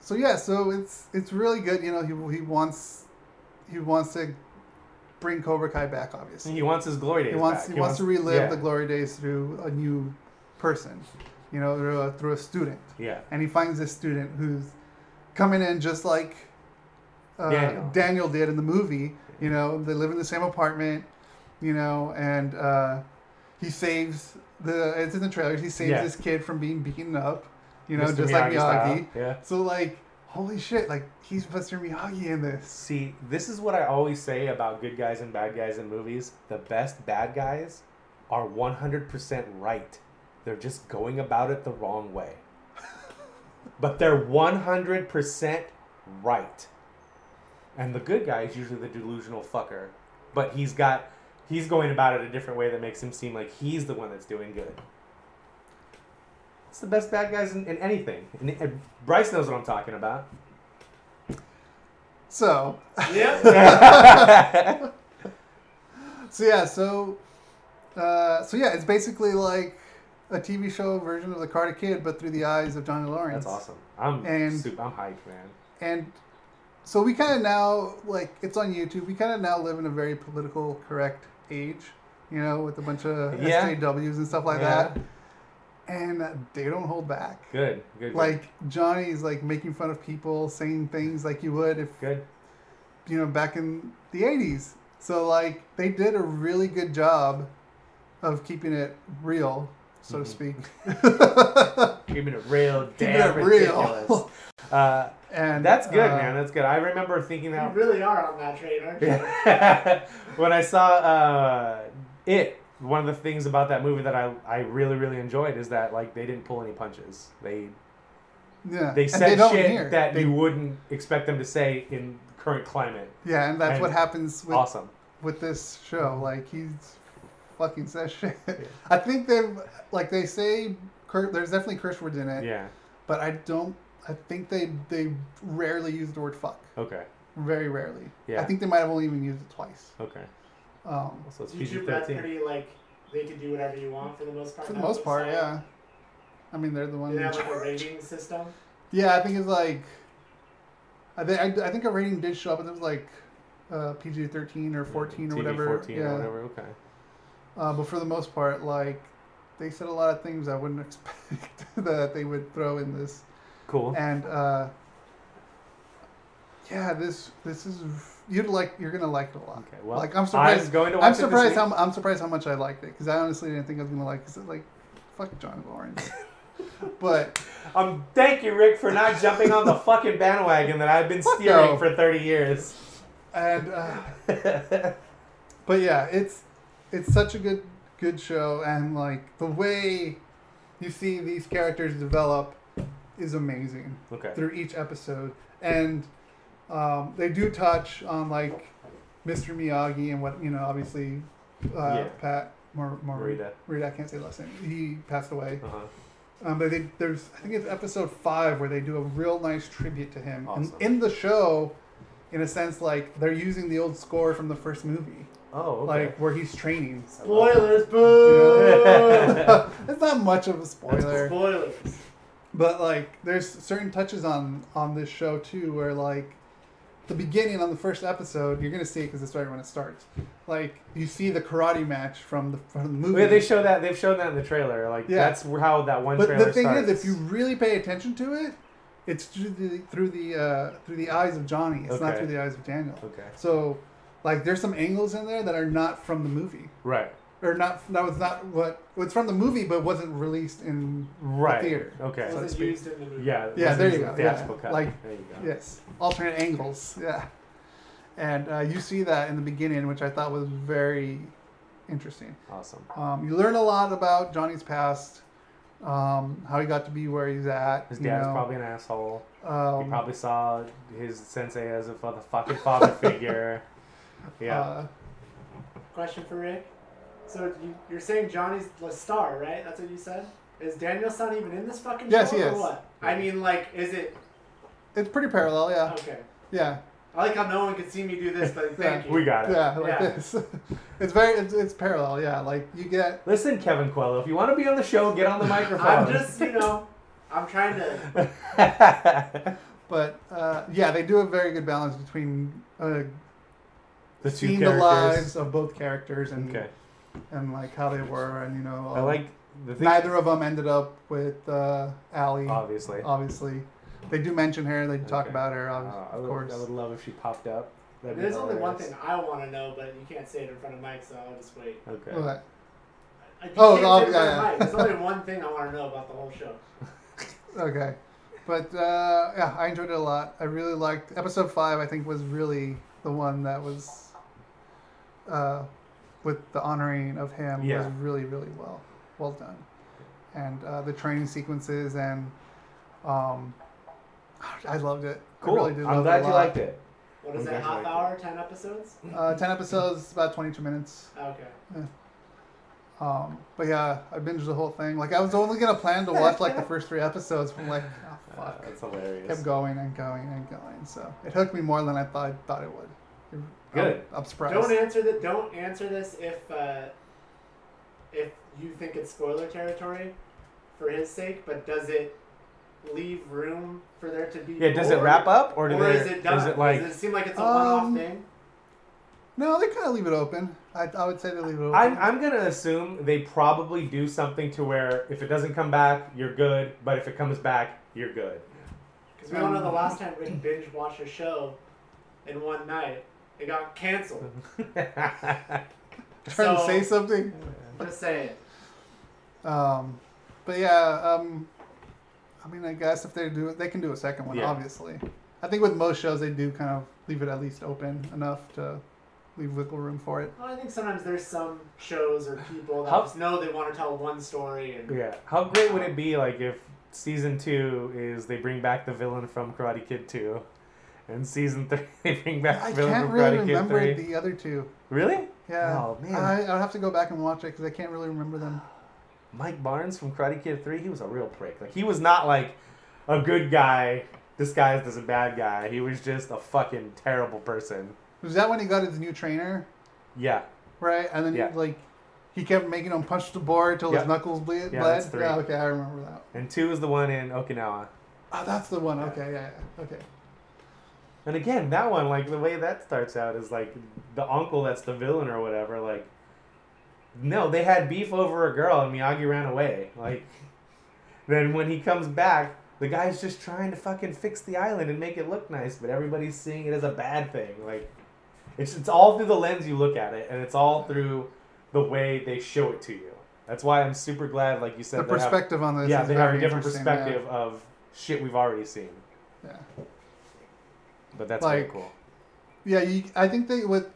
so yeah so it's it's really good you know he, he wants he wants to bring cobra kai back obviously He wants his glory days he wants back. he, wants, to relive yeah. the glory days through a new person you know through a, through a student Yeah. and he finds this student who's coming in just like uh, Daniel. Daniel. did in the movie. You know, they live in the same apartment. You know, and uh, he saves the. It's in the trailers. He saves Yeah. this kid from being beaten up. You know, Mr. just like Miyagi style, Miyagi. yeah. So like, holy shit! Like he's Mr. Miyagi in this. See, this is what I always say about good guys and bad guys in movies. The best bad guys are 100% right. They're just going about it the wrong way. but they're 100% right. And the good guy is usually the delusional fucker. But he's got he's going about it a different way that makes him seem like he's the one that's doing good. It's the best bad guys in, in anything. And, and Bryce knows what I'm talking about. So. Yeah. so yeah, so uh, so yeah, it's basically like a TV show version of the Karate Kid, but through the eyes of Johnny Lawrence. That's awesome. I'm And- super, I'm hyped, man. And so we kind of now like it's on YouTube. We kind of now live in a very political correct age, you know, with a bunch of Yeah. SJWs and stuff like Yeah. that. And they don't hold back. Good, good, good. Like Johnny's like making fun of people, saying things like you would if good. you know back in the '80s. So like they did a really good job of keeping it real, so to mm-hmm. speak. Keeping it real, Keeping damn ridiculous. real. Uh, and that's good, uh, man. That's good. I remember thinking that. You really are on that train, aren't you? when I saw uh, it. One of the things about that movie that I, I really really enjoyed is that like they didn't pull any punches. They Yeah, they said don't shit here. that They- you wouldn't expect them to say in current climate. Yeah, and that's what happens with awesome. with this show. Like he's fucking says shit. I think they've like they say cur- there's definitely curse words in it. Yeah. But I don't. I think they they rarely use the word fuck. Okay. Very rarely. Yeah. I think they might have only even used it twice. Okay. Um, So it's YouTube, that's pretty like they can do whatever you want for the most part. for the most part, so- yeah. I mean, they're the ones. Do they have like a rating system? Yeah, I think it's like. I think I, I think a rating did show up. And it was like uh, PG thirteen or fourteen or TV whatever. 14 yeah. or whatever. Okay. Uh, but for the most part, like they said a lot of things I wouldn't expect that they would throw in this. Cool. And uh, yeah, this this is you'd like you're gonna like it a lot. Okay, well, like I'm surprised. I'm going to I'm it surprised how I'm surprised how much I liked it because I honestly didn't think I was gonna like. Cause like, fuck John Lawrence. but Um, thank you, Rick, for not jumping on the fucking bandwagon that I've been steering no. for 30 years. and uh, but yeah, it's it's such a good good show, and like the way you see these characters develop is amazing. Okay. Through each episode, and um, they do touch on like Mr. Miyagi and what you know, obviously, uh, Yeah. Pat Mor- Mor- Morita. Morita, I can't say the last name. He passed away. Uh-huh. Um, but they, there's, I think it's episode five where they do a real nice tribute to him. Awesome. And in the show, in a sense, like they're using the old score from the first movie. Oh, okay. Like where he's training. Spoilers, boo! Yeah. it's not much of a spoiler. Spoilers. But like, there's certain touches on on this show too, where like the beginning on the first episode, you're gonna see it because it's right when it starts. Like you see the karate match from the from the movie. Yeah, they show that. They've shown that in the trailer. Like Yeah. that's how that one but trailer the thing starts. is, if you really pay attention to it, it's through the through the uh, through the eyes of Johnny. It's not through the eyes of Daniel. Okay. So, like, there's some angles in there that are not from the movie, right, or not. That was not what it's from the movie, but wasn't released in right, the theater. okay, so to Wasn't used in the movie. yeah, it Yeah, wasn't there you go. the Yeah. cut. Like, there you go. yes, alternate angles. Yeah, and uh, you see that in the beginning, which I thought was very interesting. Awesome. Um, you learn a lot about Johnny's past, um, how he got to be where he's at. His you dad's know. probably an asshole. Um, he probably saw his sensei as a fucking father figure. Yeah. Uh, Question for Rick. So you, you're saying Johnny's the star, right? That's what you said. Is Daniel's son even in this fucking Yes, show he or is. what? I mean, like, is it it's pretty parallel, yeah. okay? Yeah. I like how no one could see me do this, but thank you. we got it. Yeah, like Yeah. this. it's very, it's, it's parallel, yeah. Like you get, Listen, Kevin Coelho, if you want to be on the show, get on the microphone. I'm just, you know, I'm trying to. but uh, yeah, they do a very good balance between uh, the two seeing the lives of both characters and Okay. And like how they were, and you know, I like the thing. neither of them ended up with uh, Allie. Obviously. obviously, they do mention her. They talk Okay. about her, Uh, ob- I of would, course. I would love if she popped up. That'd There's only one thing I want to know, but you can't say it in front of Mike, so I'll just wait. Okay. What? I, you Oh, can't say it in front yeah, yeah. Mike. There's only one thing I want to know about the whole show. Okay. But uh, yeah, I enjoyed it a lot. I really liked episode five. I think was really the one that was uh, with the honoring of him Yeah. was really really well well done, and uh, the training sequences and um, I loved it. Cool. I really did I'm love glad it a you lot. liked it. What is I'm it? Half hour? Ten episodes? Uh, Ten episodes, about twenty-two minutes. Okay. Um, but yeah, I binged the whole thing. Like I was only gonna plan to watch like the first three episodes. From like, oh Uh, fuck. that's hilarious. kept going and going and going. So it hooked me more than I thought thought it would. Good. I'm, I'm surprised. Don't answer that. Don't answer this if uh, if you think it's spoiler territory for his sake. But does it leave room for there to be? Yeah, does it wrap up, or do or they- is it done? is it like- Does it seem like it's a one-off Um, thing? No, they kind of leave it open. I, I would say they leave it open. I'm, I'm gonna assume they probably do something to where if it doesn't come back, you're good. But if it comes back, you're good. Because we don't know the last time we binge watched a show in one night. It got canceled. trying to say something. Just saying. Um, but yeah, um, I mean, I guess if they do it, they can do a second one. Yeah. Obviously, I think with most shows they do kind of leave it at least open enough to leave wiggle room for it. Well, I think sometimes there's some shows or people that How- just know they want to tell one story and Yeah. How great would it be like if season two is they bring back the villain from Karate Kid two, and season three they bring back I villain can't from really Karate remember Kid three? the other two. Really? Yeah. Oh man. I, I'll have to go back and watch it because I can't really remember them. Mike Barnes from Karate Kid 3, he was a real prick. Like he was not like a good guy disguised as a bad guy. He was just a fucking terrible person. Was that when he got his new trainer? Yeah. Right, and then Yeah. he, like he kept making him punch the board till Yeah. his knuckles bled. Yeah, bled. that's three. Yeah, okay, I remember that. And 2 is the one in Okinawa. Oh, that's the one. Okay, yeah, yeah. okay. And again, that one like the way that starts out is like the uncle that's the villain or whatever like no, they had beef over a girl and Miyagi ran away. Like then when he comes back, the guy's just trying to fucking fix the island and make it look nice, but everybody's seeing it as a bad thing. Like it's it's all through the lens you look at it, and it's all through the way they show it to you. That's why I'm super glad, like you said, The they have- perspective on this Yeah, they have a different perspective yeah. of shit we've already seen. Yeah. But that's Like, really cool. Yeah, you, I think they would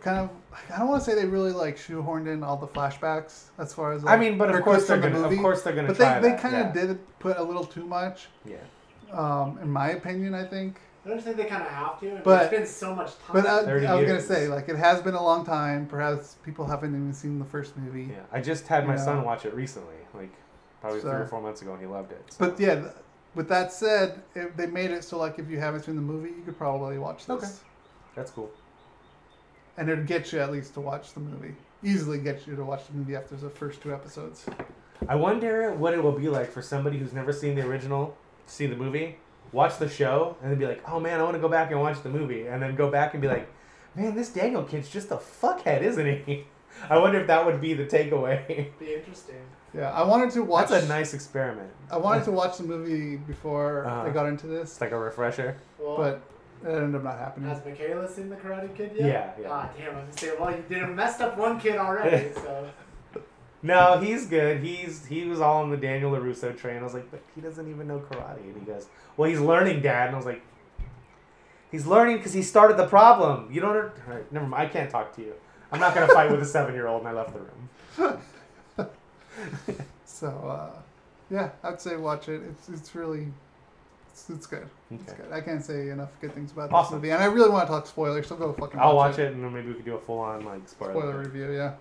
kind of. I don't want to say they really like shoehorned in all the flashbacks as far as. I mean, but of course they're the gonna- of course they're gonna But try they, they that, kind of did put a little too much. Yeah. Um, in my opinion, I think. I don't think they kind of have to. But it's been so much time. But I, I was gonna say, like, it has been a long time. Perhaps people haven't even seen the first movie. Yeah, I just had my know? son watch it recently, like probably three or four months ago, and he loved it. So. But yeah, th- with that said, if they made it so like if you haven't seen the movie, you could probably watch this, Okay. That's cool. and it'd get you at least to watch the movie. Easily get you to watch the movie after the first two episodes. I wonder what it will be like for somebody who's never seen the original see the movie, watch the show and then be like, oh man, I want to go back and watch the movie, and then go back and be like, man, this Daniel kid's just a fuckhead, isn't he? I wonder if that would be the takeaway. Be interesting. Yeah, I wanted to watch. That's a nice experiment. I wanted to watch the movie before Uh-huh. I got into this, It's like a refresher. Well, but it ended up not happening. has Michaela seen the Karate Kid yet? Yeah, yeah. Ah, damn! I was gonna say, well, you did messed up one kid already, so. No, he's good. He's he was all on the Daniel Larusso train. I was like, but he doesn't even know karate. And he goes, well, he's learning, Dad. And I was like, he's learning because he started the problem. You don't. All right, never mind. I can't talk to you. I'm not gonna fight with a seven year old. And I left the room. So uh, yeah, I'd say watch it. It's it's really it's, it's good. It's Okay. good. I can't say enough good things about this Awesome. movie, and I really want to talk spoilers. So go fucking. I'll watch it, and then maybe we could do a full on like spoiler. Spoiler review, yeah.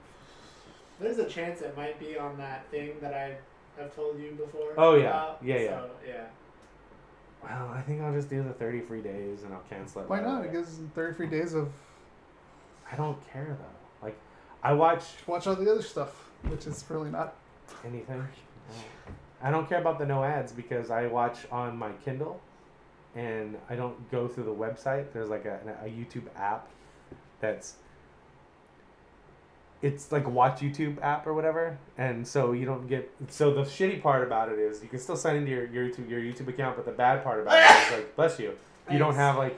There's a chance it might be on that thing that I have told you before. Oh, yeah. about, Yeah, yeah. So, yeah. Well, I think I'll just do the 30 free days, and I'll cancel it. Why not? away. It gives 33 days of I don't care though. Like, I watch watch all the other stuff, which is really not. Anything. Uh, I don't care about the no ads because I watch on my Kindle, and I don't go through the website. There's like a, a YouTube app that's it's like a watch YouTube app or whatever, and so you don't get. So the shitty part about it is you can still sign into your, your YouTube your YouTube account, but the bad part about it is like bless you, you don't have like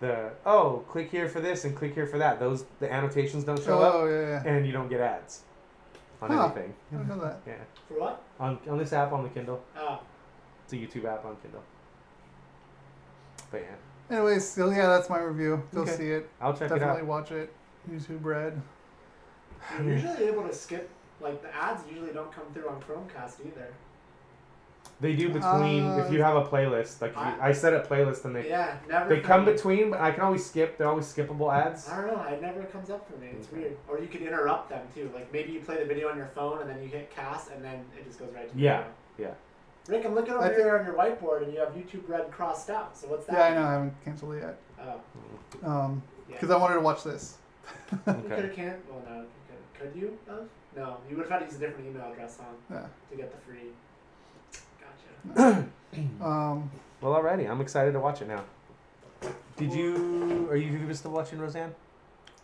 the oh click here for this and click here for that. Those the annotations don't show oh, up, Oh yeah, yeah. and you don't get ads on Huh. anything. I don't know that. Yeah, For what? on on this app on the Kindle. Oh. It's a YouTube app on Kindle. But yeah, Anyways, so yeah, that's my review. Go Okay. see it. I'll check Definitely it out. watch it. YouTube Red. You're usually able to skip, like, the ads usually don't come through on Chromecast either. They do between if you Uh, have a playlist. Like if you, I set a playlist and they Yeah, never. they come me. between, but I can always skip. They're always skippable ads. I don't know. It never comes up for me. It's Okay. weird. Or you could interrupt them too. Like maybe you play the video on your phone and then you hit cast and then it just goes right to the Yeah, video. yeah. Rick, I'm looking over I think- here on your whiteboard and you have YouTube Red crossed out. So what's that? Yeah, I know. I haven't canceled it yet. Oh, Um, yeah. because I wanted to watch this. You could have can't. Well, no. Could. Could you have? No. You would have had to use a different email address on Yeah. to get the free. Gotcha. Um, Well, already, I'm excited to watch it now. Did you? Are you you still watching Roseanne?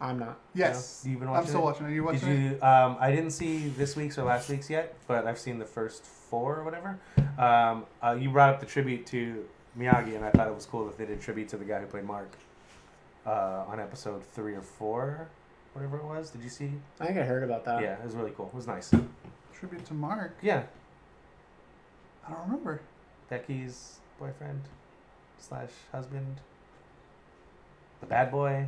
I'm not. yes, No? You've been watching. I'm watching still it? watching. Are you watching Did you? Um, I didn't see this week's or last week's yet, but I've seen the first four or whatever. Um, uh, you brought up the tribute to Miyagi, and I thought it was cool that they did tribute to the guy who played Mark uh, on episode three or four, whatever it was. Did you see? I think I heard about that. yeah, it was really cool. It was nice. Tribute to Mark. Yeah, I don't remember. Becky's boyfriend slash husband, the bad boy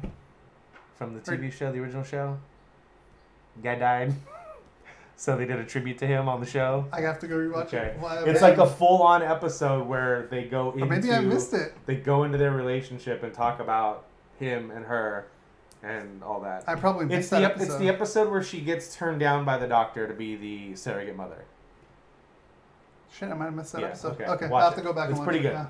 from the TV show, the original show. Guy died, so they did a tribute to him on the show. I have to go rewatch Okay. it. Why- It's like a full-on episode where they go into Or maybe I missed it. they go into their relationship and talk about him and her and all that. I probably missed It's that the episode. it's the episode where she gets turned down by the doctor to be the surrogate mother. Shit, I might have missed that Yeah, episode. okay. Okay, I'll have it. to go back It's and watch pretty it. good.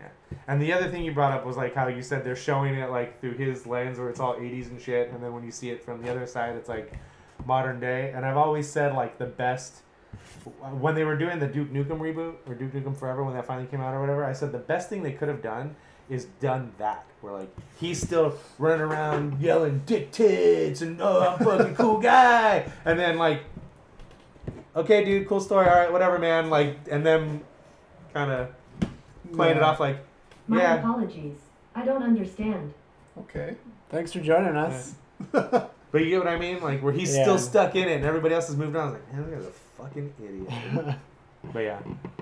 Yeah. And the other thing you brought up was like how you said they're showing it like through his lens where it's all 80s and shit, and then when you see it from the other side, it's like modern day. And I've always said like the best when they were doing the Duke Nukem reboot or Duke Nukem Forever when that finally came out or whatever. I said the best thing they could have done is done that where like he's still running around yelling dick tits and oh I'm a fucking cool guy, and then like okay dude cool story all right whatever man like and then kind of playing it off like My yeah apologies. I don't understand. Okay. Thanks for joining us. But you get what I mean? Like where he's Yeah. still stuck in it and everybody else has moved on. I was like, man, this guy's a fucking idiot. but yeah.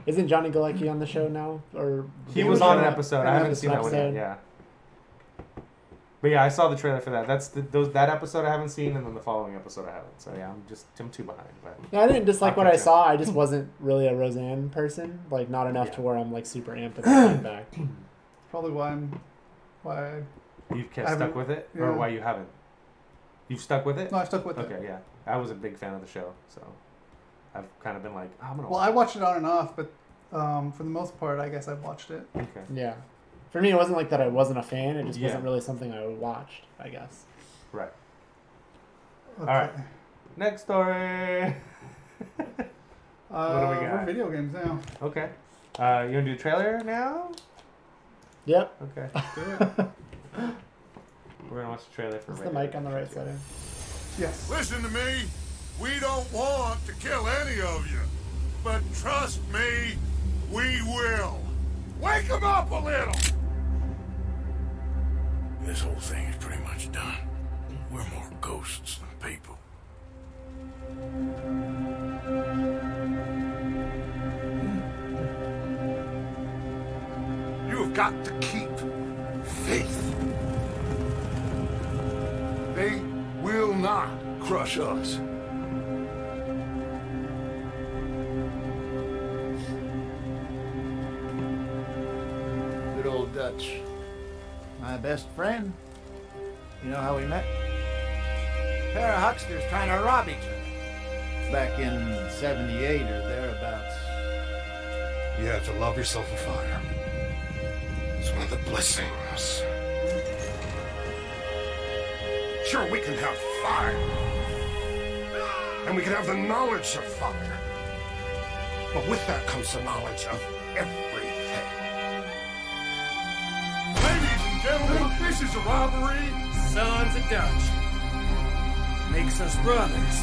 Isn't Johnny Galecki on the show now? Or He was on an episode. I haven't seen that one yet. Yeah. But yeah, I saw the trailer for that. That's the, those that episode I haven't seen, and then the following episode I haven't. So yeah, I'm just I'm too behind. But Yeah, I didn't dislike what I catch up. saw. I just wasn't really a Roseanne person. Like, not enough to where I'm like super amped to come back. Probably why I'm. Why. you've kept I stuck with it, yeah. or why you haven't? You've stuck with it. No, I stuck with okay, it. Okay, yeah. I was a big fan of the show, so I've kind of been like, oh, I'm gonna. Well, watch I watched it on and off, but um, for the most part, I guess I've watched it. it. Okay. Yeah. For me, it wasn't like that I wasn't a fan. It just Yeah. wasn't really something I watched, I guess. Right. Okay. All right. Next story. Uh, What do we got? We're video games now. Okay. Uh, you want to do the trailer now? Yep. Okay. Do it. We're gonna watch the trailer for. Is the mic on the right side? Yes. Listen to me. We don't want to kill any of you. But trust me, we will. Wake them up a little. This whole thing is pretty much done. We're more ghosts than people. You have got to keep faith. They will not crush us. Good old Dutch. Best friend. You know how we met? pair of hucksters trying to rob each other. Back in 78 or thereabouts. You have to love yourself a fire. It's one of the blessings. Sure, we can have fire. And we can have the knowledge of fire. But with that comes the knowledge of everything. This is a robbery. Sons of Dutch. Makes us brothers.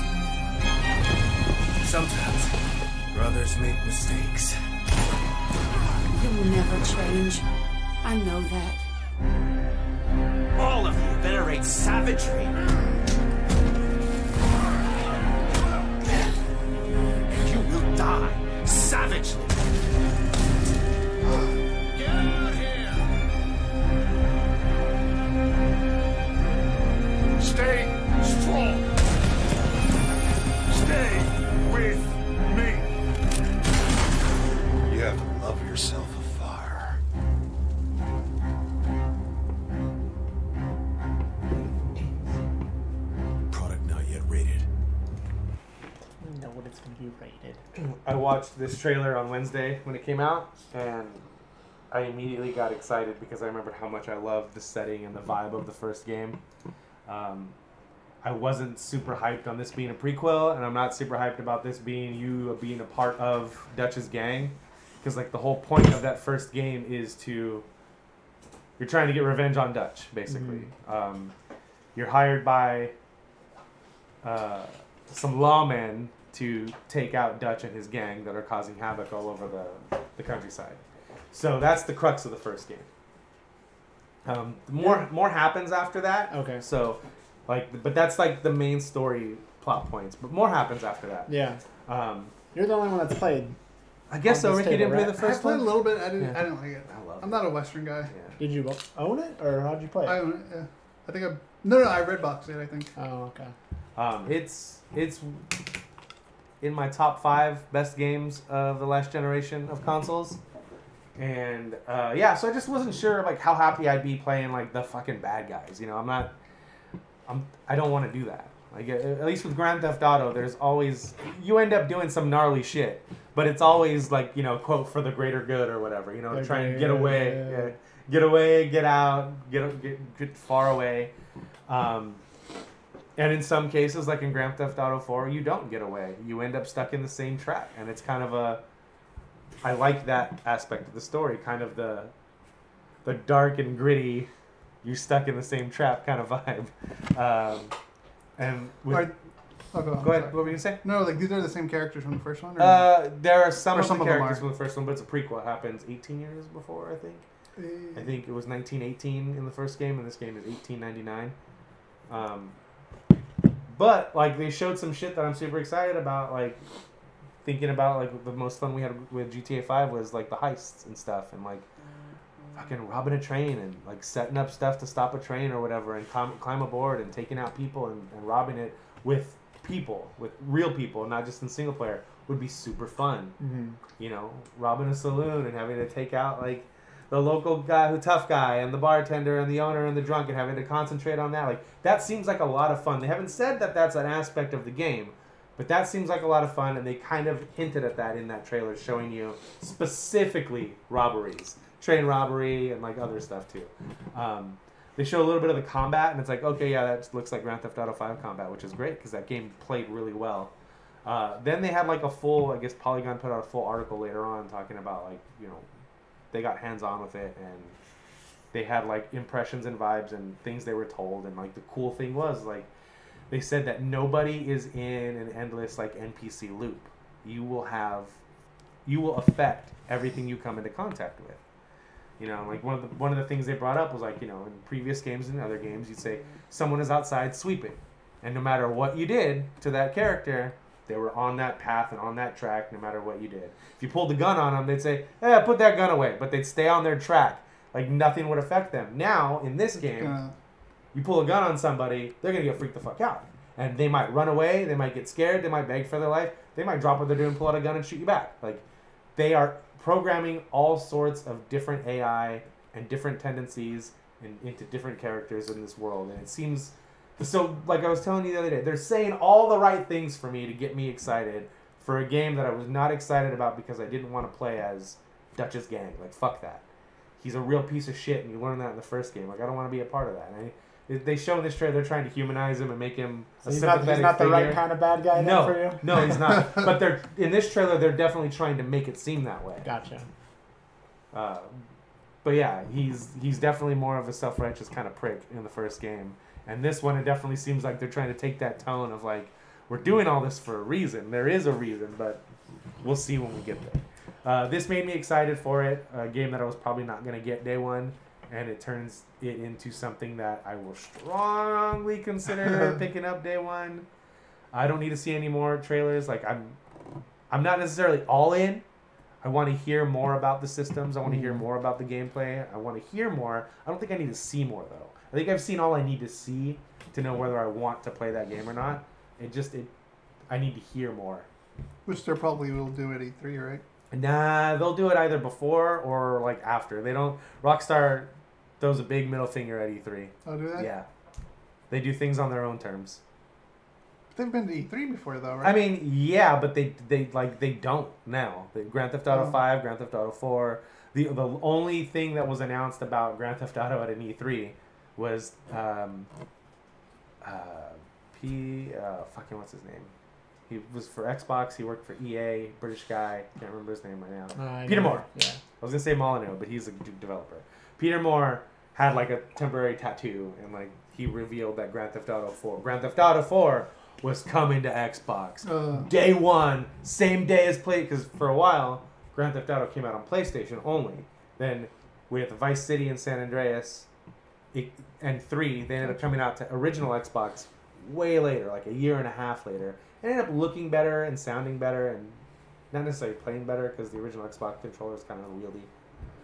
Sometimes brothers make mistakes. You will never change. I know that. All of you venerate savagery. Watched this trailer on Wednesday when it came out, and I immediately got excited because I remembered how much I loved the setting and the vibe of the first game. Um, I wasn't super hyped on this being a prequel, and I'm not super hyped about this being you being a part of Dutch's gang, because like the whole point of that first game is to you're trying to get revenge on Dutch, basically. Um, you're hired by uh, some lawmen to take out Dutch and his gang that are causing havoc all over the, the countryside. So that's the crux of the first game. Um, more more happens after that. Okay. So, like, but that's like the main story plot points. But more happens after that. Yeah. Um, You're the only one that's played. I guess on so. this Ricky didn't table, play right? the I played one. a little bit. I didn't. Yeah. I didn't like it. I love I'm not a Western guy. Did you own it or how'd you play it? I own it. Yeah. I think I. No, no, I red boxed it. I think. Oh, okay. Um, it's it's in my top five best games of the last generation of consoles. And uh, yeah, so I just wasn't sure like how happy I'd be playing like the fucking bad guys. You know, I'm not. I'm. I don't want to do that. Like at least with Grand Theft Auto, there's always you end up doing some gnarly shit, but it's always like you know quote for the greater good or whatever. You know, to try and get away, yeah, get away, get out, get get, get far away. Um, and in some cases, like in Grand Theft Auto 4, you don't get away. You end up stuck in the same trap, and it's kind of a. I like that aspect of the story, kind of the, the dark and gritty, you're stuck in the same trap kind of vibe. Um, and with, Right. Oh, go, on, go ahead. What were you gonna say? No, like these are the same characters from the first one. Or Uh, there are some of some the of characters from the first one, but it's a prequel. It happens 18 years before, I think. I think it was 1918 in the first game, and this game is 1899. Um, but like they showed some shit that I'm super excited about. Like thinking about like the most fun we had with GTA 5 was like the heists and stuff, and like fucking robbing a train and like setting up stuff to stop a train or whatever, and climb, climb aboard and taking out people and, and robbing it with people, with real people, not just in single player, would be super fun Mhm. you know, robbing a saloon and having to take out like the local guy who tough guy and the bartender and the owner and the drunk and having to concentrate on that. Like that seems like a lot of fun. They haven't said that that's an aspect of the game, but that seems like a lot of fun and they kind of hinted at that in that trailer showing you specifically robberies, train robbery and like other stuff too. Um, they show a little bit of the combat and it's like, okay, yeah, that looks like Grand Theft Auto 5 combat, which is great because that game played really well. Uh, then they had like a full, I guess Polygon put out a full article later on talking about like, you know, they got hands on with it and they had like impressions and vibes and things they were told, and like the cool thing was like they said that nobody is in an endless like NPC loop. You will have, you will affect everything you come into contact with. You know, like one of the one of the things they brought up was like you know in previous games and other games you'd say someone is outside sweeping, and no matter what you did to that character, they were on that path and on that track no matter what you did. If you pulled the gun on them, they'd say, "Eh, put that gun away," but they'd stay on their track. Like nothing would affect them. Now in this game, you pull a gun on somebody, they're gonna get freaked the fuck out, and they might run away. They might get scared. They might beg for their life. They might drop what they're doing, pull out a gun, and shoot you back. Like they are programming all sorts of different AI and different tendencies in, into different characters in this world, and it seems so. Like I was telling you the other day, they're saying all the right things for me to get me excited for a game that I was not excited about because I didn't want to play as Dutch's gang. Like fuck that. He's a real piece of shit, and you learn that in the first game. Like I don't want to be a part of that. And I, they show in this trailer they're trying to humanize him and make him So a he's not, he's not the right kind of bad guy No, for you? no, he's not. but they're in this trailer. They're definitely trying to make it seem that way. Gotcha. Uh, but yeah, he's he's definitely more of a self righteous kind of prick in the first game, and this one it definitely seems like they're trying to take that tone of like we're doing all this for a reason. There is a reason, but we'll see when we get there. Uh, this made me excited for it. A game that I was probably not gonna get day one, and it turns it into something that I will strongly consider picking up day one. I don't need to see any more trailers. Like I'm, I'm not necessarily all in. I want to hear more about the systems. I want to hear more about the gameplay. I want to hear more. I don't think I need to see more though. I think I've seen all I need to see to know whether I want to play that game or not. It just it, I need to hear more. Which they probably will do at E3, right? Nah, they'll do it either before or like after. They don't. Rockstar throws a big middle finger at E3. Oh, do they? Yeah, they do things on their own terms. They've been to E3 before, though, right? I mean, yeah, but they they like they don't now. The Grand Theft Auto Oh. Five, Grand Theft Auto Four. The the only thing that was announced about Grand Theft Auto at an E3 was um, uh, P. Uh, fucking what's his name? He was for Xbox. He worked for EA. British guy. Can't remember his name right now. Uh, Peter Moore. yeah. I was gonna say Molyneux, but he's a developer. Peter Moore had like a temporary tattoo, and like he revealed that Grand Theft Auto 4, Grand Theft Auto 4 was coming to Xbox Uh. day one, same day as play. Because for a while, Grand Theft Auto came out on PlayStation only. Then we had the Vice City and San Andreas, it, and three. They ended up coming out to original Xbox way later, like a year and a half later. It ended up looking better and sounding better, and not necessarily playing better because the original Xbox controller is kind of unwieldy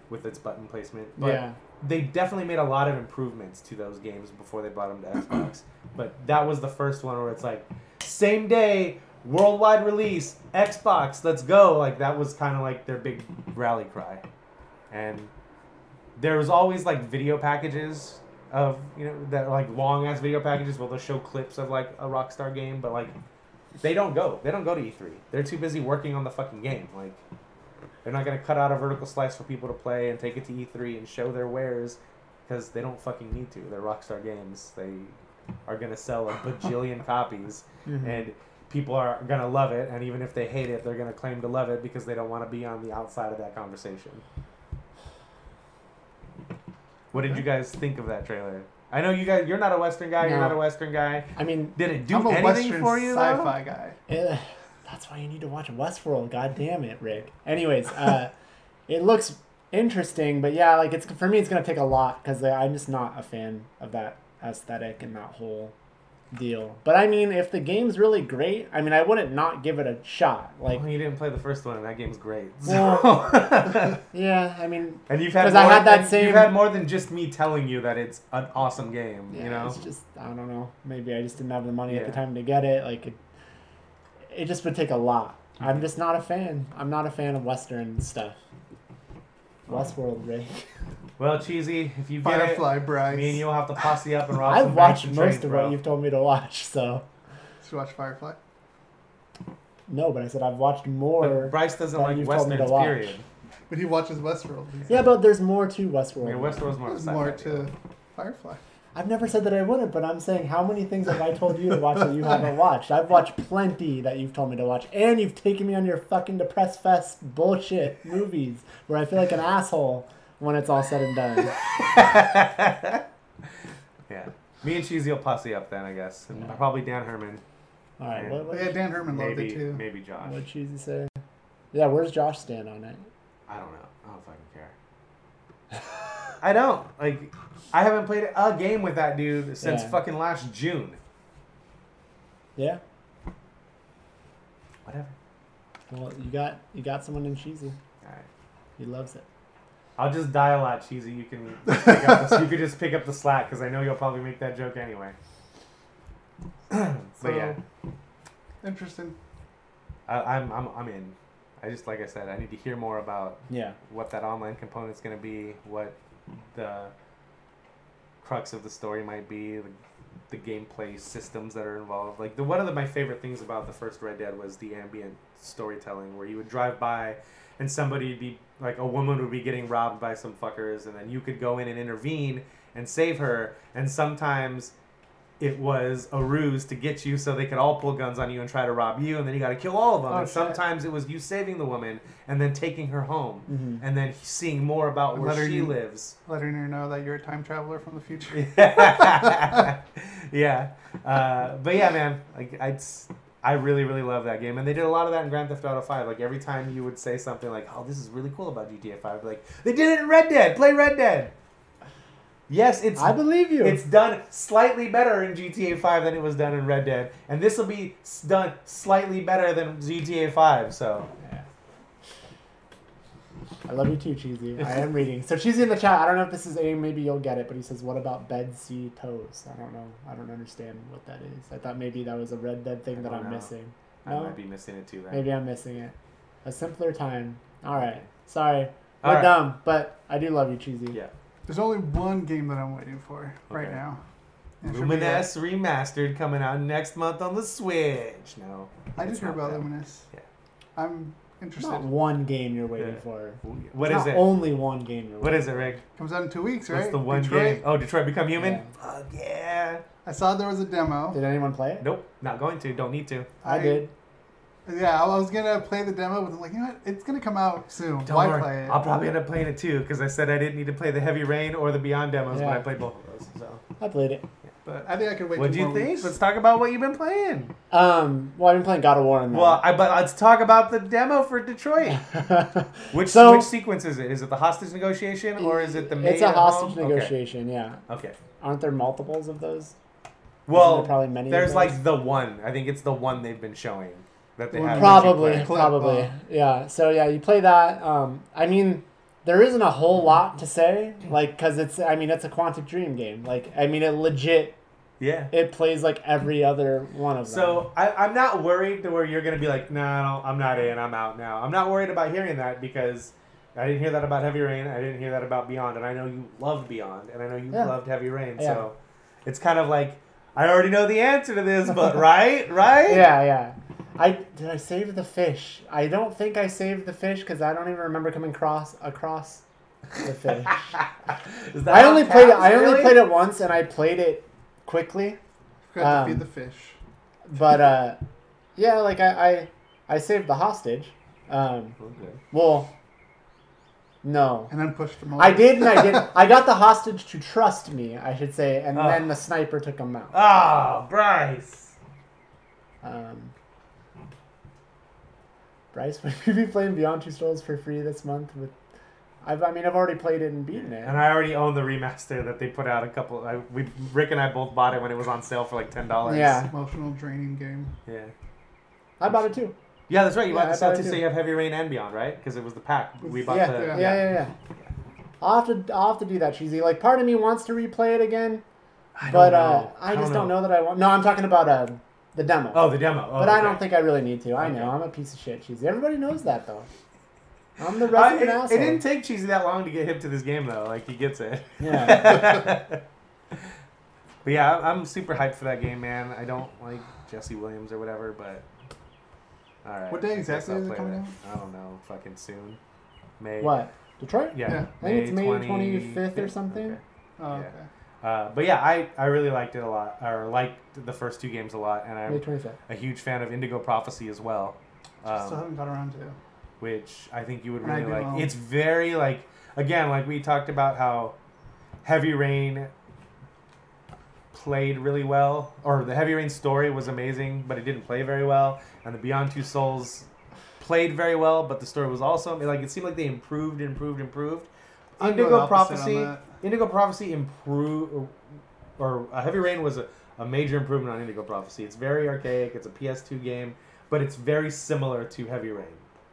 with its button placement. But Yeah. they definitely made a lot of improvements to those games before they brought them to Xbox. but that was the first one where it's like same day worldwide release Xbox, let's go. Like that was kind of like their big rally cry. And there was always like video packages of you know that like long ass video packages where they'll show clips of like a Rockstar game, but like they don't go. They don't go to E3. They're too busy working on the fucking game. Like they're not gonna cut out a vertical slice for people to play and take it to E3 and show their wares because they don't fucking need to. They're Rockstar Games. They are gonna sell a bajillion copies, Mhm. and people are gonna love it. And even if they hate it, they're gonna claim to love it because they don't want to be on the outside of that conversation. What did you guys think of that trailer? I know you guys. You're not a Western guy. You're No. not a Western guy. I mean, did it do I'm a anything Western for you? though? sci-fi guy. Eh, that's why you need to watch Westworld. God damn it, Rick. Anyways, uh, it looks interesting, but yeah, like it's for me, it's gonna take a lot because I'm just not a fan of that aesthetic and that whole deal. But I mean, if the game's really great, I mean, I wouldn't not give it a shot. Like, Well, you didn't play the first one, and that game's great. So. Well, yeah, I mean, and you've had 'cause more, I had that same. You've had more than just me telling you that it's an awesome game. Yeah, you know, it's just I don't know. Maybe I just didn't have the money at the time to get it. Like, it, it just would take a lot. I'm mm-hmm. just not a fan. I'm not a fan of Western stuff. Westworld, Rick. well, cheesy. If you get Firefly, it, Bryce. me and you'll have to posse up and rob I've some watched most trains, of bro. what you've told me to watch, so Did you watch Firefly? no. But I said I've watched more. But Bryce doesn't than like you've told me to westerns. watch. Period. But he watches Westworld. Yeah, but there's more to Westworld. Yeah, Westworld's more. of a There's more to. Firefly. I've never said that I wouldn't, but I'm saying how many things have I told you to watch that you haven't watched? I've watched plenty that you've told me to watch, and you've taken me on your fucking depressed fest bullshit movies where I feel like an asshole when it's all said and done. yeah. Me and Cheesy will posse up then, I guess. And Probably Dan Herman. All right, what- what- Yeah, Dan Herman loved it too. Maybe Josh. What cheesy say? Yeah, where's Josh stand on it? I don't know. I don't fucking care. I don't. Like, I haven't played a game with that dude since Yeah. fucking last June. Yeah. Whatever. Well, you got you got someone in cheesy. Alright. He loves it. I'll just die a lot, Cheesy. You can pick up the, you could just pick up the slack because I know you'll probably make that joke anyway. but So, yeah, Interesting. I, I'm I'm I'm in. I just like I said, I need to hear more about Yeah. what that online component's going to be, what the crux of the story might be, the, the gameplay systems that are involved. Like the one of the, my favorite things about the first Red Dead was the ambient storytelling, where you would drive by and somebody would be like a woman would be getting robbed by some fuckers, and then you could go in and intervene and save her, and sometimes it was a ruse to get you so they could all pull guns on you and try to rob you and then you got to kill all of them. Oh, and shit. sometimes it was you saving the woman and then taking her home Mhm. and then seeing more about where Letting she you- lives. Letting her know that you're a time traveler from the future. yeah. Uh, but yeah man like I, I really really love that game. And they did a lot of that in grand theft auto 5 like every time you would say something like oh this is really cool about gta 5 like they did it in red dead. Play red dead yes it's I believe you. it's done slightly better in GTA 5 than it was done in Red Dead, and this will be done slightly better than GTA 5. So Yeah. I love you too, Cheesy. I am reading. So Cheesy in the chat, I don't know if this is aim, maybe you'll get it, but he says, What about Bed Sea Toes? I don't know. I don't understand what that is. I thought maybe that was a Red Dead thing I that I'm know. missing. I No? might be missing it too. Then. Maybe I'm missing it. A simpler time. Alright. Sorry. We're All right. dumb, but I do love you, Cheesy. Yeah. There's only one game that I'm waiting for right Okay. now. And it should be that- Lumines remastered coming out next month on the Switch. No, I just heard about that. Lumines. Yeah. I'm interested. not one game you're waiting Yeah. for. What It's is not it? only one game you're What waiting is it, Rick? Comes out in two weeks, right? What's the one Detroit. game? Oh, Detroit Become Human. Yeah. Fuck yeah. I saw there was a demo. Did anyone play it? Nope, not going to. Don't need to. I, I- did. Yeah, I was gonna play the demo, but I'm like, you know what? It's gonna come out soon. Don't Why worry. play it? I'll probably end up playing it too because I said I didn't need to play the Heavy Rain or the Beyond demos, but Yeah. I played both of those. So, I played it. But I think I could wait. what two do you more think? weeks. Let's talk about what you've been playing. Um, well, I've been playing God of War in that. Well, I, but let's talk about the demo for Detroit. Which So- which sequence is it? Is it the hostage negotiation or is it the maid it's a hostage home? Okay. negotiation, yeah. Okay. Aren't there multiples of those? Well, there probably many there's like the one. I think it's the one they've been showing that they Well, have. Probably, Clip, probably, uh, yeah. So yeah, you play that. Um, I mean, there isn't a whole lot to say, like, because it's. I mean, it's a Quantic Dream game. Like, I mean, it legit. Yeah. It plays like every other one of them. So I, I'm not worried to where you're gonna be like, no, nah, I'm not in. I'm out now. I'm not worried about hearing that because I didn't hear that about Heavy Rain. I didn't hear that about Beyond, and I know you loved Beyond, and I know you Yeah. loved Heavy Rain. Yeah. So it's kind of like I already know the answer to this, but right, right? yeah, yeah. I did I save the fish? I don't think I saved the fish because I don't even remember coming across across the fish. Is that I only played it. I only played it once, and I played it quickly. Forgot um, to feed the fish. But uh, yeah, like I, I, I saved the hostage. Um, Okay. well, no, And then pushed him them. I did, and I did. I got the hostage to trust me, I should say, and Oh. then the sniper took him out. Oh, Bryce. Um, Bryce, would you be playing Beyond Two Souls for free this month? With, I've, I mean, I've already played it and beaten it. And I already own the remaster that they put out a couple. I, we Rick and I both bought it when it was on sale for like ten dollars. Yeah. Emotional draining game. Yeah. I bought it too. Yeah, that's right. You Yeah, bought the I set bought too, it so too. you have Heavy Rain and Beyond, right? Because it was the pack. We bought yeah, the yeah, yeah, yeah, I'll have to, I'll have to do that, cheesy. Like, part of me wants to replay it again, I don't but uh, know. I just don't know. that I want. No, I'm talking about uh, the demo. Oh, the demo. Oh, but I don't think I really need to. I Okay. know I'm a piece of shit, cheesy. Everybody knows that though. I'm the Uh, resident it, asshole. it didn't take Cheesy that long to get hip to this game, though. Like he gets it. Yeah. but yeah, I'm- I'm super hyped for that game, man. I don't like Jesse Williams or whatever, but all right. What day exactly is it play coming that. I don't know. Fucking soon. May. What? Detroit? Yeah. Yeah. I think it's May 25th 25th or something. Okay. Oh, Yeah. okay. Uh, but yeah, I, I really liked it a lot, or liked the first two games a lot, and May I'm 25th. a huge fan of Indigo Prophecy as well. Still Um, haven't got around to. which I think you would And I really do like. own. It's very like again, like we talked about how Heavy Rain played really well, or the Heavy Rain story was amazing, but it didn't play very well, and the Beyond Two Souls played very well, but the story was also like it seemed like they improved, improved, improved. I'd go Indigo Prophecy, that. Indigo Prophecy improved, or uh, Heavy Rain was a, a major improvement on Indigo Prophecy. It's very archaic. It's a PS2 game, but it's very similar to Heavy Rain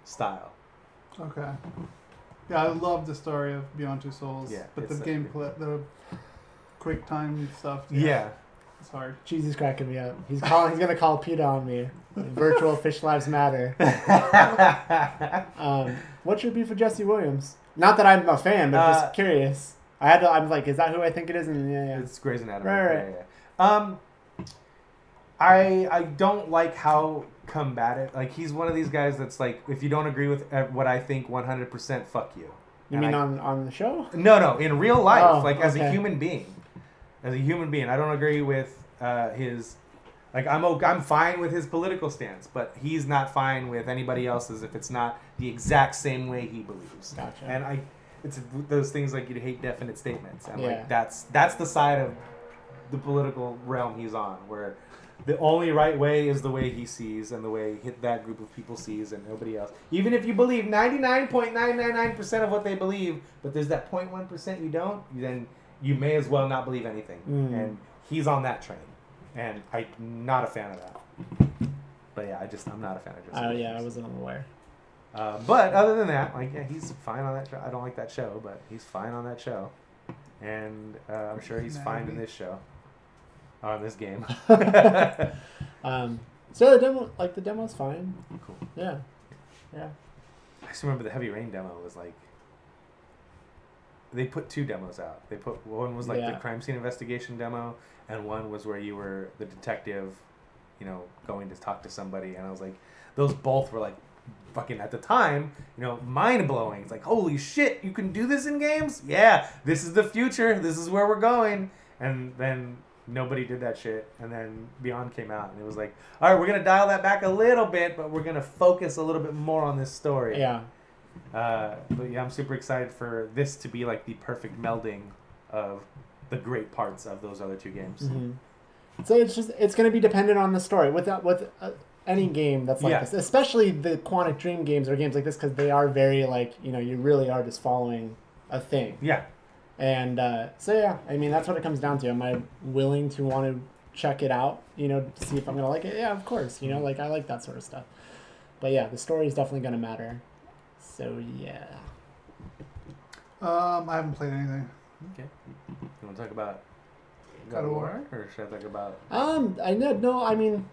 style. Okay. Yeah, I love the story of Beyond Two Souls. Yeah, But the it's, uh, gameplay, the quick time stuff. Yeah. It's hard. Cheesy's cracking me up. He's calling. He's gonna call PETA on me. Virtual Fish Lives Matter. um, what's your beef with Jesse Williams? Not that I'm a fan, but Uh, just curious. I had to. I'm like, is that who I think it is? And yeah, yeah. It's Grey's Anatomy. Right, right. Yeah, yeah. Um, I I don't like how combative. Like he's one of these guys that's like, if you don't agree with uh, what I think, one hundred percent, fuck you. You And mean I- on on the show? No, no, in real life, Oh, like as a human being, as a human being, I don't agree with uh, his. Like I'm I'm fine with his political stance, but he's not fine with anybody else's if it's not the exact same way he believes. Gotcha. And I, it's those things like you hate definite statements, and Yeah. like that's that's the side of the political realm he's on, where the only right way is the way he sees and the way hit that group of people sees and nobody else. Even if you believe 99.999% of what they believe, but there's that 0.1% you don't, then you may as well not believe anything. Mm. And he's on that train. And I'm not a fan of that. But yeah, I just, I'm not a fan of Jesse Oh yeah, I wasn't aware. Uh, but other than that, like, yeah, he's fine on that show. I don't like that show, but he's fine on that show. And uh, I'm sure he's fine in this show. On this game. um, so the demo, like the demo's fine. Cool. Yeah, yeah. I just remember the Heavy Rain demo was like they put two demos out. They put one was like Yeah. the crime scene investigation demo, and one was where you were the detective, you know, going to talk to somebody. And I was like, those both were like fucking at the time, you know, mind blowing. It's like, holy shit, you can do this in games? Yeah, this is the future. This is where we're going. And then nobody did that shit. And then Beyond came out, and it was like, all right, we're gonna dial that back a little bit, but we're gonna focus a little bit more on this story. Yeah. Uh, but yeah, I'm super excited for this to be like the perfect melding of the great parts of those other two games. hmm So it's just it's going to be dependent on the story with that with uh, any game that's like Yeah. this, especially the Quantic Dream games or games like this because they are very like you know you really are just following a thing. Yeah. And uh, so yeah, I mean that's what it comes down to. Am I willing to want to check it out? You know, to see if I'm gonna like it. Yeah, of course. You know, like I like that sort of stuff. But yeah, the story is definitely gonna matter. So yeah. Um, I haven't played anything. Okay. You want to talk about God of War? or should I talk about? Um, I know. No, I mean,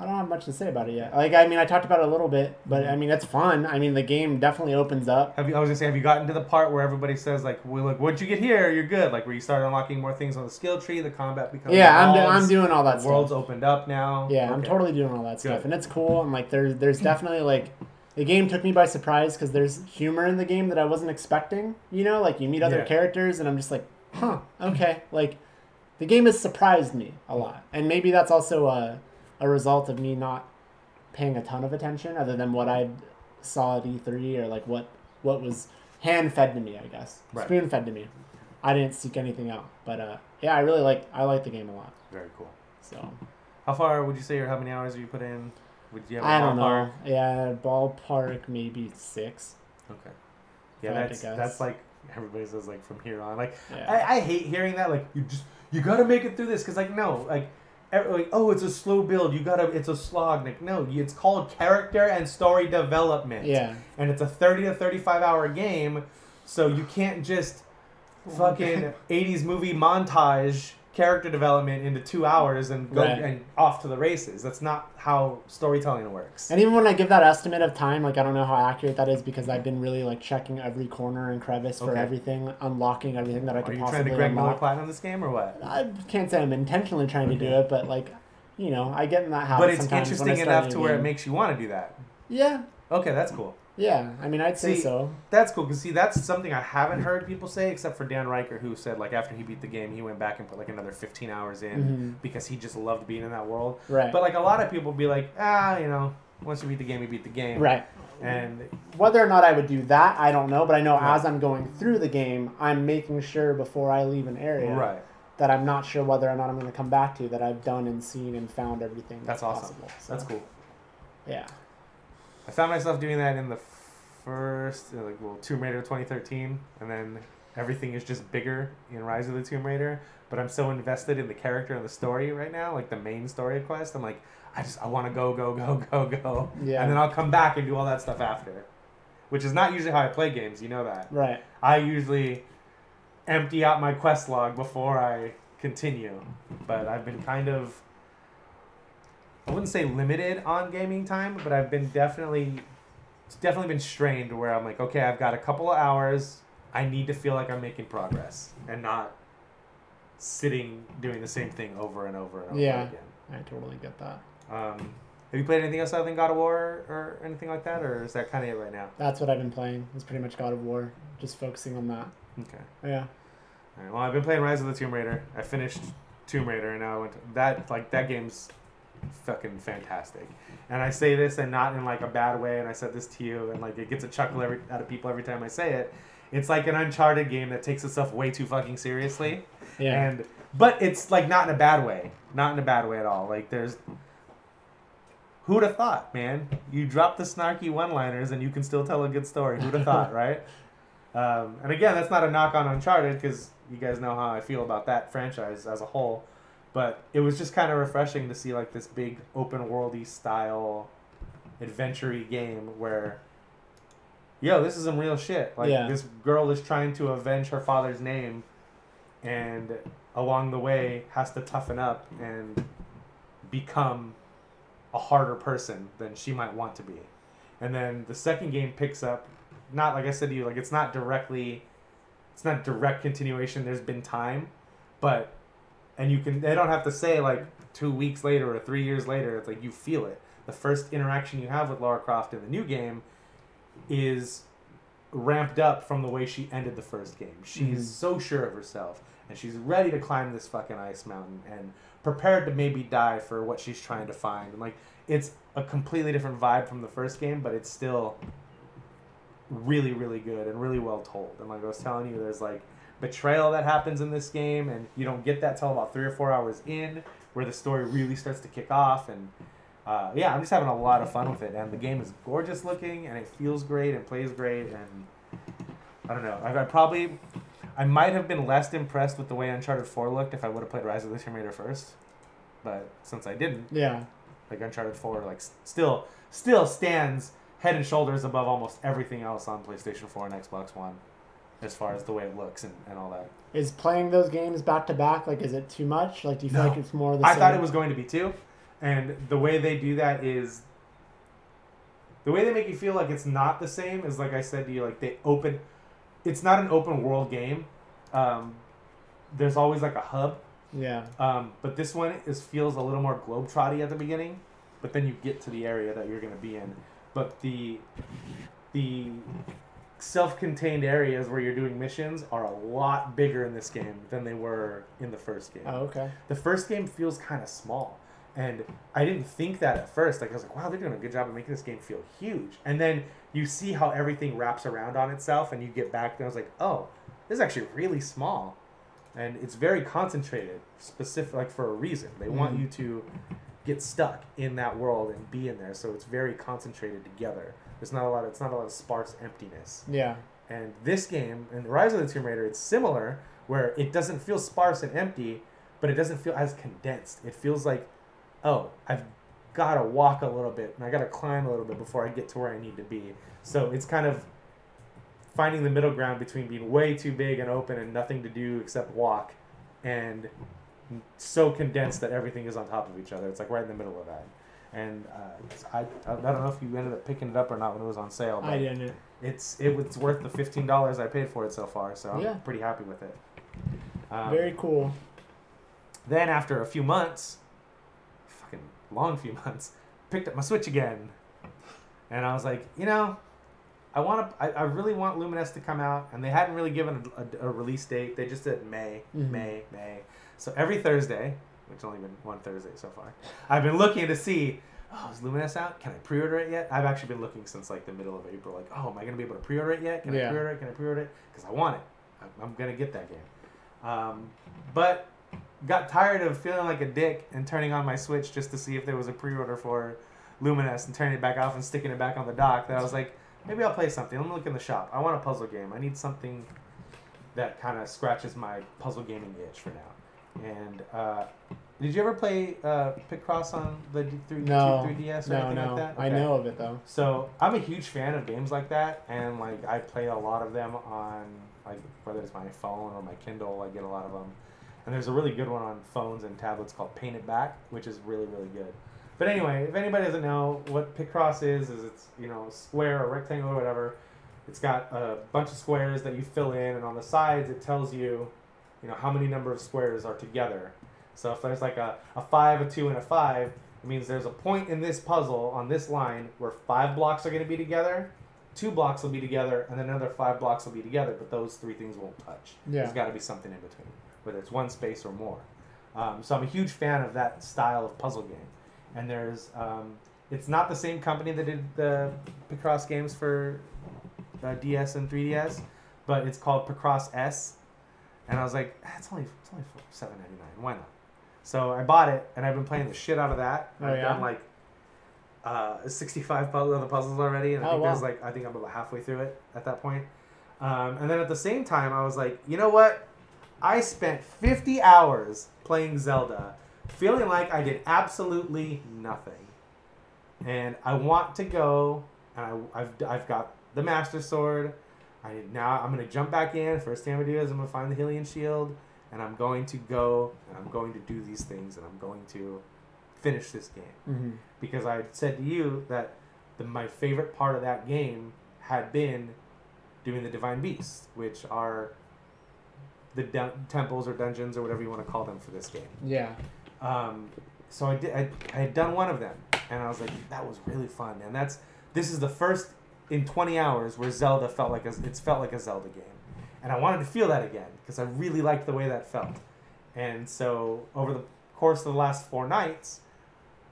I don't have much to say about it yet. Like, I mean, I talked about it a little bit, but I mm-hmm. mean, it's fun. I mean, the game definitely opens up. Have you? I was gonna say, have you gotten to the part where everybody says like, "Well, look, once you get here, you're good." Like where you start unlocking more things on the skill tree, the combat becomes. Yeah, I'm, do- I'm doing all that the stuff. World's opened up now. Yeah, I'm totally doing all that stuff, and it's cool. And like, there's there's definitely like, the game took me by surprise because there's humor in the game that I wasn't expecting. You know, like you meet other Yeah. characters, and I'm just like, huh, okay. Like, the game has surprised me a lot, and maybe that's also a a result of me not paying a ton of attention, other than what I saw at E3 or like what what was hand fed to me, I guess, Right. spoon fed to me. I didn't seek anything out, but uh, yeah, I really like I like the game a lot. Very cool. So. How far would you say, or how many hours have you put in? Would you have a I don't know. Yeah, ballpark maybe six. Okay. Yeah, If I had to that's that's like everybody says like from here on. Like Yeah. I, I hate hearing that. Like you just you gotta make it through this because like no like. Like, oh, it's a slow build. You gotta, it's a slog. Like, no, it's called character and story development. Yeah. And it's a 30 to 35 hour game, so you can't just fucking 80s movie montage character development into two hours and go Right. and off to the races. That's not how storytelling works. And even when I give that estimate of time, like I don't know how accurate that is because I've been really like checking every corner and crevice for Okay. everything, unlocking everything that I could possibly. Are could you trying possibly to Greg Miller unlock. platinum this game or what? I can't say I'm intentionally trying to do it, but like, you know, I get in that habit But it's sometimes when I interesting start enough to new where it makes you want to do that. Yeah. Okay, that's cool. Yeah, I mean, I'd say so. That's cool because see, that's something I haven't heard people say except for Dan Ryckert, who said like after he beat the game, he went back and put like another 15 hours in Mhm. because he just loved being in that world. Right. But like a lot of people be like, ah, you know, once you beat the game, you beat the game. Right. And Whether or not I would do that, I don't know. But I know as I'm going through the game, I'm making sure before I leave an area Right. that I'm not sure whether or not I'm going to come back to that I've done and seen and found everything that's that's, awesome. possible. So, That's cool. Yeah. I found myself doing that in the first, uh, like, well, Tomb Raider 2013, and then everything is just bigger in Rise of the Tomb Raider. But I'm so invested in the character and the story right now, like the main story quest. I'm like, I just, I want to go, go, go, go, go. Yeah. And then I'll come back and do all that stuff after, which is not usually how I play games. You know that. Right. I usually empty out my quest log before I continue, but I've been kind of I wouldn't say limited on gaming time, but I've been definitely it's definitely been strained where I'm like, okay, I've got a couple of hours. I need to feel like I'm making progress and not sitting doing the same thing over and over and over Yeah. again. I totally get that. Um, have you played anything else other than God of War or anything like that, or is that kind of it right now? That's what I've been playing. It's pretty much God of War. Just focusing on that. Okay. Yeah. All right, well, I've been playing Rise of the Tomb Raider. I finished Tomb Raider, and now I went to, that like that game's fucking fantastic. And I say this and not in like a bad way. And I said this to you, and like it gets a chuckle every, out of people every time I say it. It's like an Uncharted game that takes itself way too fucking seriously. Yeah. And but it's like not in a bad way, not in a bad way at all. Like there's. Who'd have thought, man? You drop the snarky one-liners and you can still tell a good story. Who'd have thought, right? Um, and again, that's not a knock on Uncharted because you guys know how I feel about that franchise as a whole. But it was just kind of refreshing to see like this big open worldy style adventure game where, yo, this is some real shit. Like Yeah. this girl is trying to avenge her father's name, and along the way has to toughen up and become a harder person than she might want to be. And then the second game picks up, not like I said to you, like it's not directly, it's not direct continuation. There's been time, but and you can they don't have to say like two weeks later or three years later. It's like you feel it. The first interaction you have with Lara Croft in the new game is ramped up from the way she ended the first game. She's Mhm. so sure of herself and she's ready to climb this fucking ice mountain and prepared to maybe die for what she's trying to find. And like it's a completely different vibe from the first game, but it's still really really good and really well told. And like I was telling you there's like betrayal that happens in this game and you don't get that till about 3 or 4 hours in where the story really starts to kick off and uh, yeah, I'm just having a lot of fun with it, and the game is gorgeous looking, and it feels great, and plays great, and I don't know. I, I probably, I might have been less impressed with the way Uncharted Four looked if I would have played Rise of the Tomb Raider first, but since I didn't, Yeah. like Uncharted Four, like still, still stands head and shoulders above almost everything else on PlayStation Four and Xbox One, as far as the way it looks and, and all that. Is playing those games back to back like is it too much? Like do you feel No. like it's more of the I same? thought it was going to be too, and the way they do that is the way they make you feel like it's not the same is like I said to you, like they open. It's not an open world game. Um, there's always like a hub, Yeah. um, but this one is feels a little more globetrotty at the beginning, but then you get to the area that you're going to be in. But the the self-contained areas where you're doing missions are a lot bigger in this game than they were in the first game. Oh, okay. The first game feels kind of small, and I didn't think that at first. Like I was like, wow, they're doing a good job of making this game feel huge. And then you see how everything wraps around on itself, and you get back, and I was like, oh, this is actually really small, and it's very concentrated, specific, like for a reason. They want Mhm. you to get stuck in that world and be in there, so it's very concentrated together. There's not a lot. It's not a lot of sparse emptiness. Yeah. And this game, and Rise of the Tomb Raider, it's similar, where it doesn't feel sparse and empty, but it doesn't feel as condensed. It feels like, oh, I've got to walk a little bit, and I got to climb a little bit before I get to where I need to be. So it's kind of finding the middle ground between being way too big and open and nothing to do except walk, and so condensed that everything is on top of each other. It's like right in the middle of that. And uh, it's- I, I don't know if you ended up picking it up or not when it was on sale. I didn't. It's it was worth the fifteen dollars I paid for it so far, so I'm Yeah. pretty happy with it. Um, Very cool. Then after a few months, fucking long few months, picked up my Switch again, and I was like, you know, I want to, I, I really want Lumines to come out, and they hadn't really given a, a, a release date. They just said May, Mhm. May, May. So every Thursday, which only been one Thursday so far, I've been looking to see oh, is Lumines out? Can I pre-order it yet? I've actually been looking since like the middle of April. Like, oh, am I gonna be able to pre-order it yet? Can I pre-order it? Can I pre-order it? Because I want it. I'm, I'm gonna get that game. Um, but got tired of feeling like a dick and turning on my Switch just to see if there was a pre-order for Lumines and turning it back off and sticking it back on the dock. That I was like, maybe I'll play something. Let me look in the shop. I want a puzzle game. I need something that kind of scratches my puzzle gaming itch for now. And uh, did you ever play uh, Picross on the D- 3, No, 3DS or no, anything no. like that? I know of it though. So I'm a huge fan of games like that, and like I play a lot of them on like whether it's my phone or my Kindle. I get a lot of them, and there's a really good one on phones and tablets called Paint It Back, which is really really good. But anyway, if anybody doesn't know what Picross is, is it's you know square or rectangle or whatever. It's got a bunch of squares that you fill in, and on the sides it tells you, you know, how many number of squares are together. So if there's like a, a five, a two, and a five, it means there's a point in this puzzle on this line where five blocks are going to be together, two blocks will be together, and then another five blocks will be together, but those three things won't touch. Yeah. There's got to be something in between, whether it's one space or more. Um, so I'm a huge fan of that style of puzzle game. And there's, um, it's not the same company that did the Picross games for uh, DS and 3DS, but it's called Picross S. And I was like, "Ah, it's only it's only seven ninety nine. Why not? So I bought it, and I've been playing the shit out of that. Oh, I've yeah? done like uh, sixty five puzzle of the puzzles already, and I Oh, think there's like I think I'm about halfway through it at that point. Um, and then at the same time, I was like, you know what? I spent fifty hours playing Zelda, feeling like I did absolutely nothing and I want to go. And I, I've I've got the Master Sword. I now I'm gonna jump back in. First thing I'm gonna do is I'm gonna find the Hylian Shield, and I'm going to go and I'm going to do these things, and I'm going to finish this game Mhm. because I said to you that the, my favorite part of that game had been doing the Divine Beasts, which are the temples or dungeons or whatever you want to call them for this game. Yeah. Um, so I did. I, I had done one of them, and I was like, that was really fun. And that's this is the first in 20 hours where Zelda felt like a, it's felt like a Zelda game, and I wanted to feel that again because I really liked the way that felt. And so over the course of the last four nights,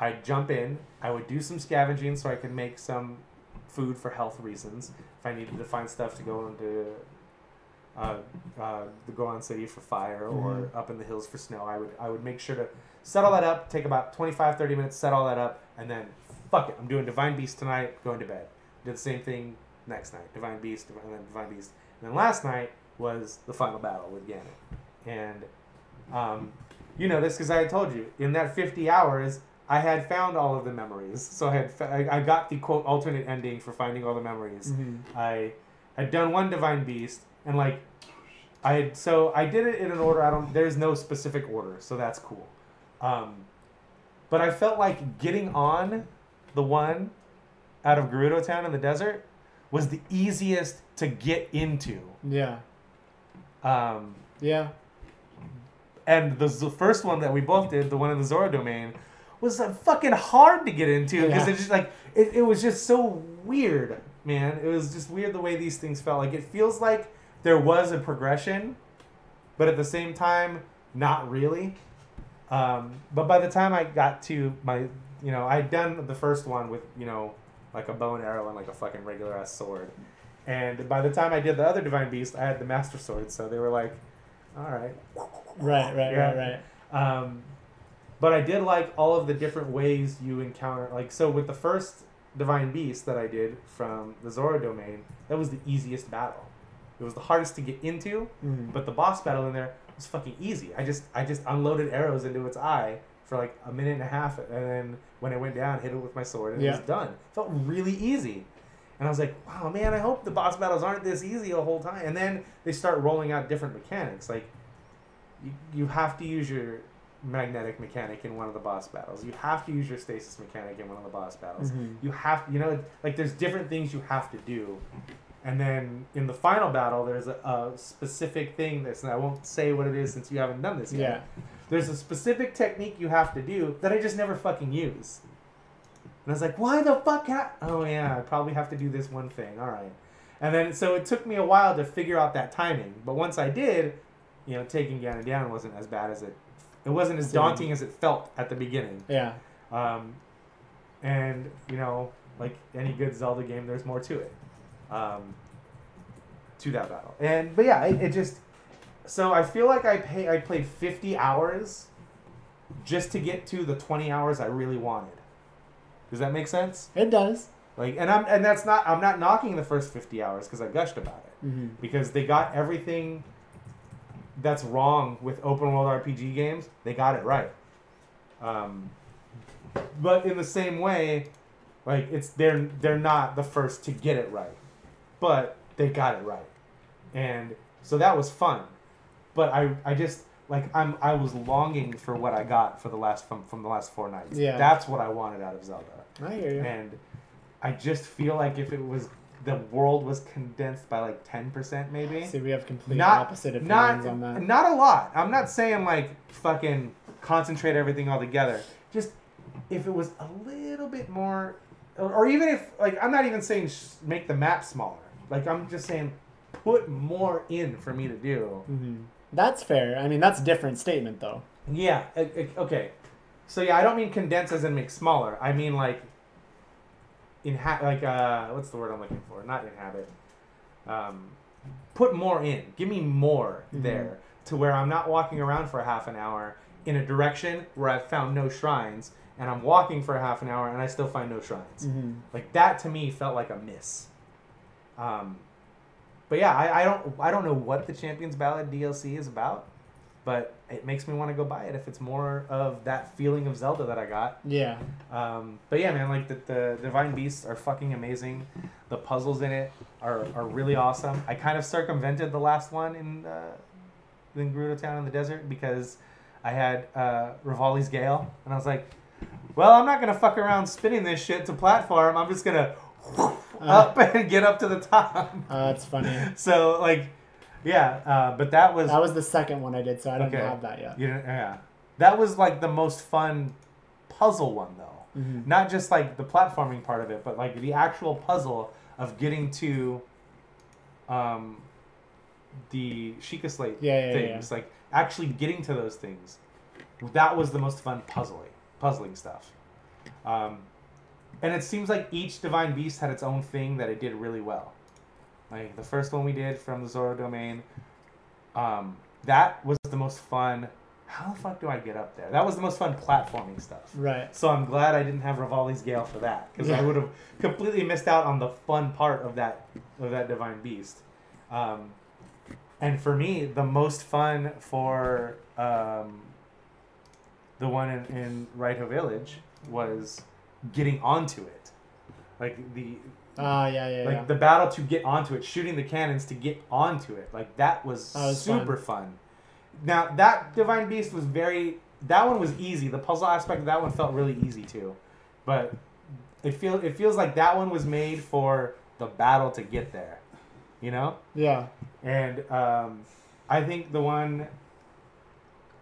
I'd jump in. I would do some scavenging so I could make some food for health reasons. If I needed to find stuff to go into uh, uh, the Goron City for fire or Mhm. up in the hills for snow, I would I would make sure to set all that up, take about 25, 30 minutes, set all that up, and then fuck it, I'm doing Divine Beast tonight, going to bed. Did the same thing next night, Divine Beast, and then Divine Beast. And then last night was the final battle with Ganon. And um, you know this because I had told you in that 50 hours I had found all of the memories. So I had fa- I, I got the quote alternate ending for finding all the memories. Mhm. I had done one Divine Beast and like I had so I did it in an order. I don't. There's no specific order, so that's cool. Um, but I felt like getting on the one out of Gerudo Town in the desert was the easiest to get into. Yeah. Um, Yeah. and the, the first one that we both did, the one in the Zora domain, was uh, fucking hard to get into because Yeah. it's just like it, it was just so weird, man. It was just weird the way these things felt. Like it feels like there was a progression, but at the same time, not really. Um, but by the time I got to my, you know, I'd done the first one with you know, like a bow and arrow and like a fucking regular ass sword, and by the time I did the other divine beast, I had the master sword. So they were like, all right, Right, right, Yeah. right, right. um, but I did like all of the different ways you encounter. Like so, with the first divine beast that I did from the Zora domain, that was the easiest battle. It was the hardest to get into, Mhm. but the boss battle in there was fucking easy. I just I just unloaded arrows into its eye for like a minute and a half, and then when it went down, hit it with my sword, and it was done. felt really easy. And I was like, wow, man, I hope the boss battles aren't this easy the whole time. And then they start rolling out different mechanics. Like, you, you have to use your magnetic mechanic in one of the boss battles. You have to use your stasis mechanic in one of the boss battles. Mhm. You have, you know, like there's different things you have to do. And then in the final battle, there's a, a specific thing that's, and I won't say what it is since you haven't done this yet. Yeah. There's a specific technique you have to do that I just never fucking use. And I was like, why the fuck? Can I? Oh yeah, I probably have to do this one thing. All right. And then so it took me a while to figure out that timing. But once I did, you know, taking Ganon down wasn't as bad as it. It wasn't as daunting as it felt at the beginning. Yeah. Um, and you know, like any good Zelda game, there's more to it, um, to that battle. And but yeah, it, it just so I feel like I pay I played 50 hours just to get to the 20 hours I really wanted. Does that make sense? It does. Like, and I'm and that's not I'm not knocking the first 50 hours because I gushed about it Mhm. because they got everything that's wrong with open world RPG games. They got it right. Um, but in the same way, like it's they're they're not the first to get it right, but they got it right, and so that was fun. But I I just like I'm I was longing for what I got for the last from from the last four nights. Yeah. that's what I wanted out of Zelda. I hear you. And I just feel like if it was the world was condensed by like ten percent maybe. See, we have complete not opposite opinions not on that. not a lot. I'm not saying like fucking concentrate everything all together. Just if it was a little bit more, or, or even if like I'm not even saying sh- make the map smaller. Like I'm just saying put more in for me to do. hmm That's fair. I mean, that's a different statement, though. Yeah. Okay. So yeah, I don't mean condense as in make smaller. I mean like inha- like uh what's the word I'm looking for? Not inhabit. Um, put more in. Give me more Mhm. there to where I'm not walking around for half an hour in a direction where I've found no shrines and I'm walking for half an hour and I still find no shrines. Mhm. Like that to me felt like a miss. Um, but yeah, I, I don't I don't know what the Champions Ballad DLC is about, but it makes me want to go buy it if it's more of that feeling of Zelda that I got. Yeah. Um, but yeah, man, like the, the Divine Beasts are fucking amazing. The puzzles in it are, are really awesome. I kind of circumvented the last one in uh, in Gerudo Town in the desert because I had uh, Revali's Gale, and I was like, well, I'm not gonna fuck around spinning this shit to platform. I'm just gonna up and get up to the top. Uh, that's funny. So like, yeah, uh, but that was That was the second one I did, so I don't Okay. have that yet. you yeah, that was like the most fun puzzle one though. Mhm. Not just like the platforming part of it, but like the actual puzzle of getting to um, the Sheikah Slate Yeah, yeah, things, like actually getting to those things. That was the most fun puzzling, puzzling stuff. Um, and it seems like each divine beast had its own thing that it did really well. Like the first one we did from the Zora domain, um, that was the most fun. How the fuck do I get up there? That was the most fun platforming stuff. Right. So I'm glad I didn't have Revali's Gale for that because I would have completely missed out on the fun part of that of that divine beast. Um, and for me, the most fun for um, the one in, in Rito Village was getting onto it, like the Ah, yeah, yeah, like yeah. the battle to get onto it, shooting the cannons to get onto it. Like that was, That was super fun. Now that Divine Beast was very that one was easy. The puzzle aspect of that one felt really easy too. But it feel it feels like that one was made for the battle to get there. You know? Yeah. And um, I think the one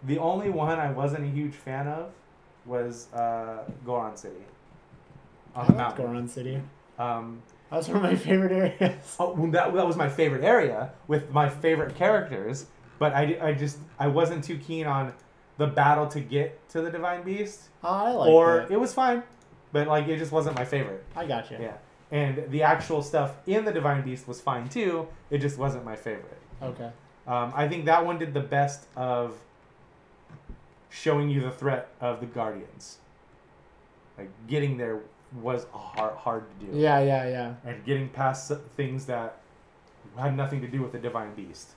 the only one I wasn't a huge fan of was uh, Goron City. On the mountain. Goron City. Um, That was one of my favorite areas. Oh, well, that, that was my favorite area with my favorite characters, but I, I just I wasn't too keen on the battle to get to the Divine Beast. Oh, I liked or it. it was fine, but like it just wasn't my favorite. I got you. Yeah, and the actual stuff in the Divine Beast was fine too. It just wasn't my favorite. Okay. Um, I think that one did the best of showing you the threat of the Guardians. Like getting there was hard hard to do Yeah, yeah, yeah. and getting past things that had nothing to do with the divine beast.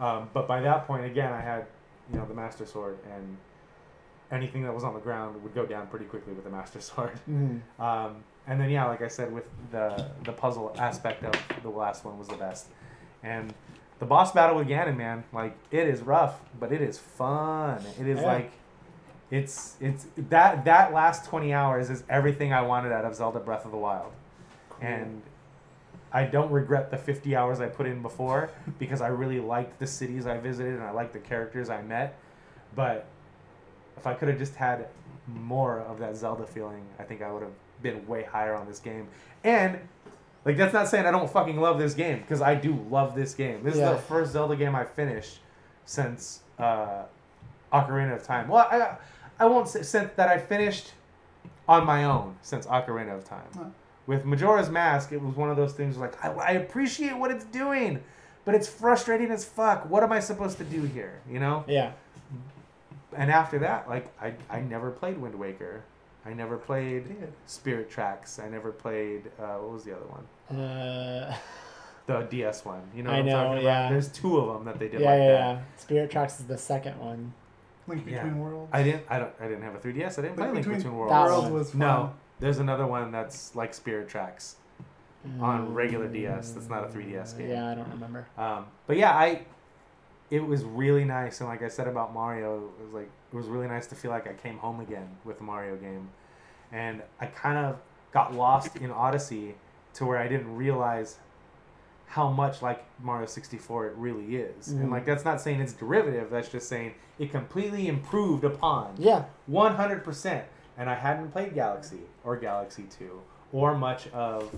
Um, but by that point, again, I had you know the master sword, and anything that was on the ground would go down pretty quickly with the master sword. Mhm. Um, and then yeah, like I said, with the the puzzle aspect of the last one was the best, and the boss battle with Ganon, man, like it is rough, but it is fun. It is Yeah. like. It's it's that that last twenty hours is everything I wanted out of Zelda Breath of the Wild, and I don't regret the 50 hours I put in before because I really liked the cities I visited and I liked the characters I met. But if I could have just had more of that Zelda feeling, I think I would have been way higher on this game. And like that's not saying I don't fucking love this game because I do love this game. This Yeah. is the first Zelda game I finished since uh, Ocarina of Time. Well, I I won't say since that I finished on my own since Ocarina of Time. Huh. With Majora's Mask, it was one of those things like I, I appreciate what it's doing, but it's frustrating as fuck. What am I supposed to do here? You know? Yeah. And after that, like I, I never played Wind Waker. I never played Did. Spirit Tracks. I never played uh, what was the other one? Uh, The DS one. You know I what I'm know, talking yeah. about? There's two of them that they did yeah, like yeah, that. yeah. Spirit Tracks is the second one. Link Yeah. Between Worlds. I didn't. I don't. I didn't have a 3DS. I didn't play Link Link Between Between, Worlds. Worlds one. was fun. No, there's another one that's like Spirit Tracks on Mm, regular DS. That's not a 3DS game. Yeah, I don't remember. Um, but yeah, I. It was really nice, and like I said about Mario, it was like it was really nice to feel like I came home again with a Mario game, and I kind of got lost in Odyssey to where I didn't realize how much like Mario 64 it really is. Mhm. And like that's not saying it's derivative, that's just saying it completely improved upon Yeah. 100%. And I hadn't played Galaxy or Galaxy 2 or much of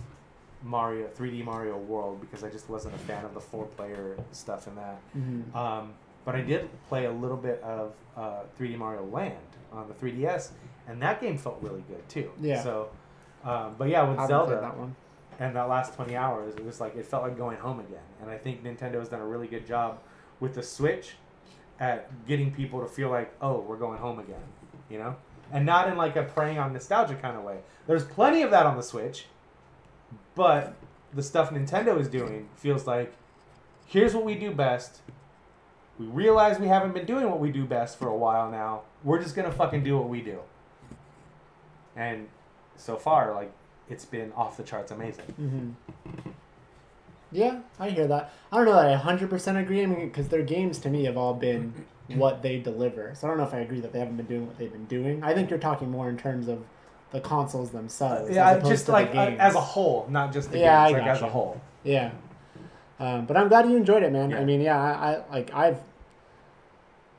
Mario 3D Mario World because I just wasn't a fan of the four player stuff in that. Mhm. Um, but I did play a little bit of uh, 3D Mario Land on the 3DS, and that game felt really good too. Yeah. So, um, but yeah, with I Zelda that one. And that last 20 hours, it was like it felt like going home again. And I think Nintendo has done a really good job with the Switch at getting people to feel like, oh, we're going home again, you know, and not in like a preying on nostalgia kind of way. There's plenty of that on the Switch, but the stuff Nintendo is doing feels like, here's what we do best. We realize we haven't been doing what we do best for a while now. We're just gonna fucking do what we do. And so far, like, it's been off the charts amazing. Mm-hmm. Yeah, I hear that. I don't know that I 100% agree. I mean, because their games to me have all been what they deliver. So I don't know if I agree that they haven't been doing what they've been doing. I think you're talking more in terms of the consoles themselves. Yeah, just to like the uh, as a whole, not just the Yeah, games, I like as a whole. Yeah. Um, but I'm glad you enjoyed it, man. I mean, yeah, I, I like I've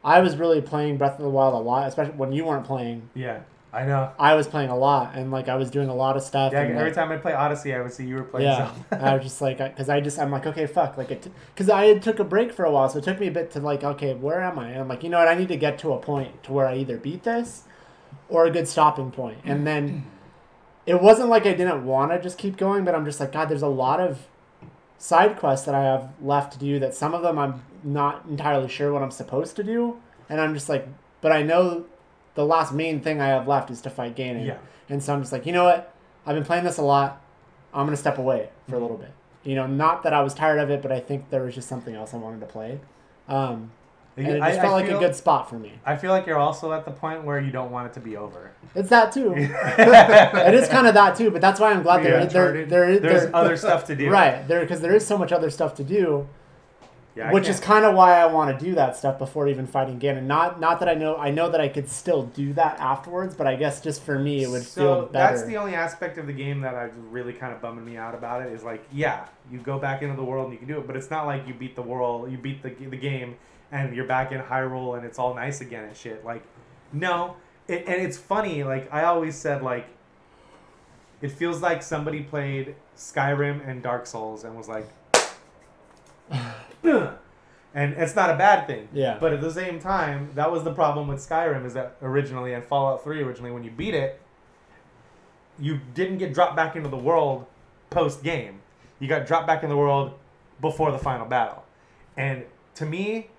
I was really playing Breath of the Wild a lot, especially when you weren't playing. Yeah, I know. I was playing a lot, and like I was doing a lot of stuff. Yeah, and, every like, time I play Odyssey, I would see you were playing yeah. I was just like, because I just I'm like, okay, fuck, like it, because I had took a break for a while, so it took me a bit to like, okay, where am I? And I'm like, you know what, I need to get to a point to where I either beat this, or a good stopping point, and then it wasn't like I didn't want to just keep going, but I'm just like, God, there's a lot of side quests that I have left to do. That some of them I'm not entirely sure what I'm supposed to do, and I'm just like, but I know the last main thing I have left is to fight Ganon. Yeah. And so I'm just like, you know what? I've been playing this a lot. I'm gonna step away for a little bit. You know, not that I was tired of it, but I think there was just something else I wanted to play. Um, and it I- just I felt like feel- a good spot for me. I feel like you're also at the point where you don't want it to be over. It's that too. it is kind of that too, but that's why I'm glad there Yeah. there, there is There's there- other stuff to do. Right there because there is so much other stuff to do. Yeah, which is kind of why I want to do that stuff before even fighting Ganon. Not not that I know I know that I could still do that afterwards, but I guess just for me it would so feel better. that's the only aspect of the game that I really kind of bumming me out about it is like, yeah, you go back into the world and you can do it, but it's not like you beat the world, you beat the the game, and you're back in Hyrule and it's all nice again and shit. Like, no, it, and it's funny. Like I always said, like it feels like somebody played Skyrim and Dark Souls and was like. and it's not a bad thing. Yeah. But at the same time, that was the problem with Skyrim is that originally and Fallout 3 originally when you beat it, you didn't get dropped back into the world post game. You got dropped back in the world before the final battle. And to me,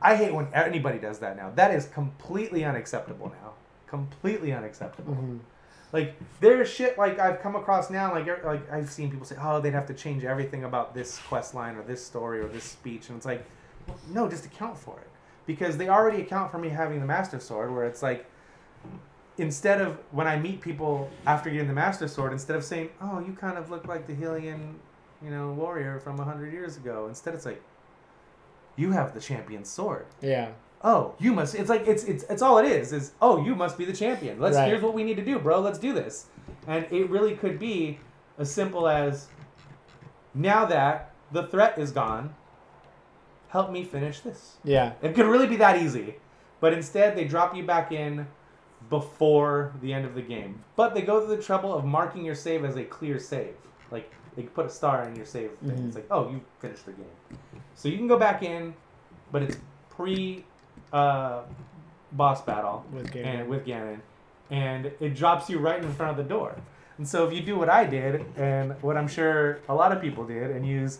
I hate when anybody does that now. That is completely unacceptable now. Completely unacceptable. Mhm. Like there's shit like I've come across now. Like er- like I've seen people say, oh, they'd have to change everything about this quest line or this story or this speech, and it's like, no, just account for it because they already account for me having the Master Sword. Where it's like, instead of when I meet people after getting the Master Sword, instead of saying, oh, you kind of look like the Hylian, you know, warrior from hundred years ago, instead it's like, you have the champion sword yeah. Oh you must it's like it's it's it's all it is is oh you must be the champion. Let's Right. here's what we need to do bro let's do this. And it really could be as simple as now that the threat is gone help me finish this. Yeah. it could really be that easy but instead they drop you back in before the end of the game. But they go through the trouble of marking your save as a clear save. Like they put a star in your save Mhm. it's like oh you finished the game. So you can go back in but it's pre uh, boss battle With Ganon. and with Ganon and it drops you right in front of the door. And so if you do what I did, and what I'm sure a lot of people did, and use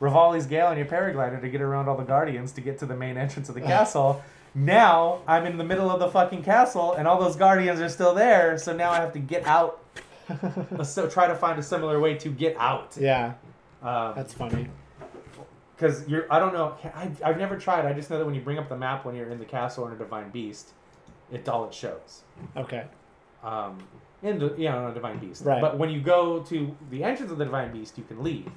Revali's Gale and your paraglider to get around all the guardians to get to the main entrance of the castle. Now I'm in the middle of the fucking castle, and all those guardians are still there. So now I have to get out. so try to find a similar way to get out. Yeah, Um, that's funny. Because you're I don't know I've, I've never tried I just know that when you bring up the map when you're in the castle in a divine beast it's all it shows Okay. um in the yeah in a divine beast Right. but when you go to the entrance of the divine beast you can leave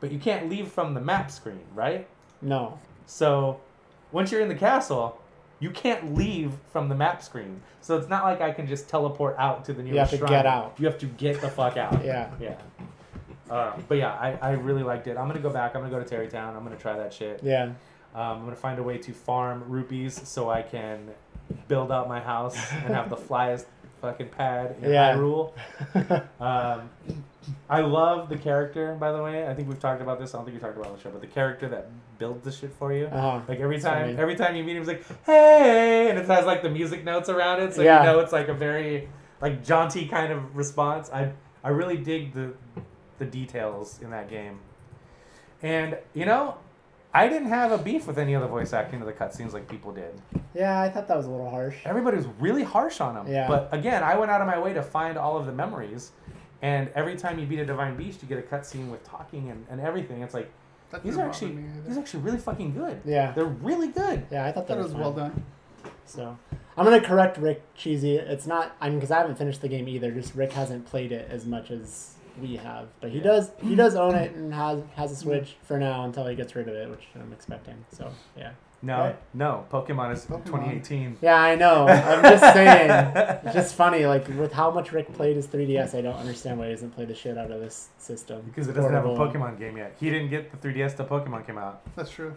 but you can't leave from the map screen right No. so once you're in the castle you can't leave from the map screen so it's not like I can just teleport out to the nearest You have to shrine. get out. you have to get the fuck out Yeah. yeah um, but yeah I, I really liked it I'm gonna go back I'm gonna go to Tarrey Town I'm gonna try that shit Yeah. um, I'm gonna find a way to farm rupees so I can build out my house and have the flyest fucking pad in Yeah. Hyrule. Um, I love the character, by the way. I think we've talked about this. I don't think we talked about it on the show, but the character that builds the shit for you. Uh-huh. Like every time, every time you meet him, he's like, "Hey," and it has like the music notes around it, so Yeah. you know it's like a very like jaunty kind of response. I I really dig the the details in that game, and you know, I didn't have a beef with any of the voice acting of the cutscenes like people did. Yeah, I thought that was a little harsh. Everybody was really harsh on them. Yeah. But again, I went out of my way to find all of the memories, and every time you beat a divine beast, you get a cutscene with talking and, and everything. It's like That these are actually these are actually really fucking good. Yeah. They're really good. Yeah, I thought that, That was well done. So I'm gonna correct Rick Cheesy. It's not. I mean, because I haven't finished the game either. Just Rick hasn't played it as much as we have, but he does. He does own it and has has a Switch for now until he gets rid of it, which I'm expecting. So yeah. No, Right? no, Pokemon is 2018. Yeah, I know. I'm just saying. It's just funny, like with how much Rick played his 3DS, I don't understand why he doesn't play the shit out of this system. Because it doesn't have a Pokemon game yet. He didn't get the 3DS till Pokemon came out. That's true.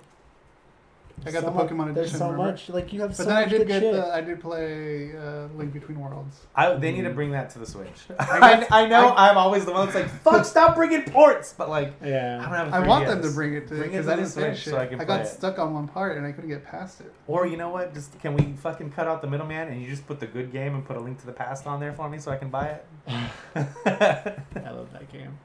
I got So the much- Pokemon there's edition. so remember? much, like, you have But so then I did get shit. the. I did play uh, Link Between Worlds. I, they need to bring that to the Switch. I, I know I- I, am always the one that's like, fuck, stop bringing ports. But like, Yeah. I don't have a I want them to bring it to Bring it because to I the didn't Switch so I can I play got it. stuck on one part and I couldn't get past it. Or you know what? Just can we fucking cut out the middleman and you just put the good game and put a link to the past on there for me so I can buy it? I love that game.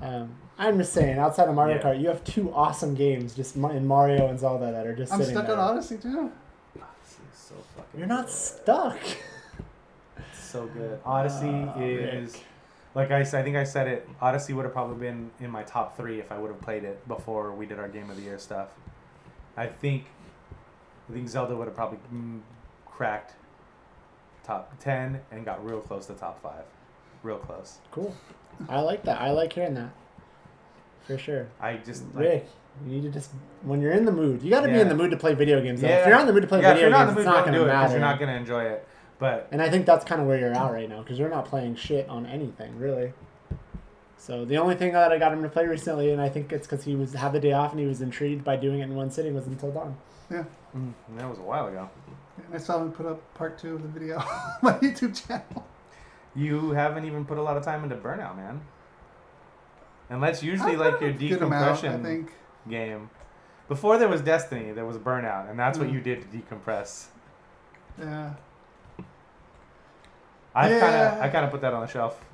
Um, I'm just saying, outside of Mario Yeah. Kart, you have two awesome games just in Mario and Zelda that are just I'm sitting stuck there. on Odyssey too. so fucking You're not stuck. so good. Odyssey Ah, is Rick. like I said. I think I said it. Odyssey would have probably been in my top three if I would have played it before we did our game of the year stuff. I think, I think Zelda would have probably mm, cracked top ten and got real close to top five, real close. Cool. I like that. I like hearing that. For sure. I just like, Rick, you need to just when you're in the mood, you got to be in the mood to play video games. though. Yeah. If you're not in the mood to play yeah, if video you're not games, in the it's not don't going do to it because matter. you're not gonna enjoy it. But And I think that's kind of where you're at right now because you're not playing shit on anything really. So the only thing that I got him to play recently, and I think it's because he was had the day off and he was intrigued by doing it in one sitting, was Until Dawn. Yeah. mm, that was a while ago. And I saw him put up part two of the video on my YouTube channel. You haven't even put a lot of time into Burnout, man. And that's usually like your amount, I decompression think. game. Before there was Destiny, there was Burnout, and that's what Mm. you did to decompress. Yeah. I kind of I kind of put that on the shelf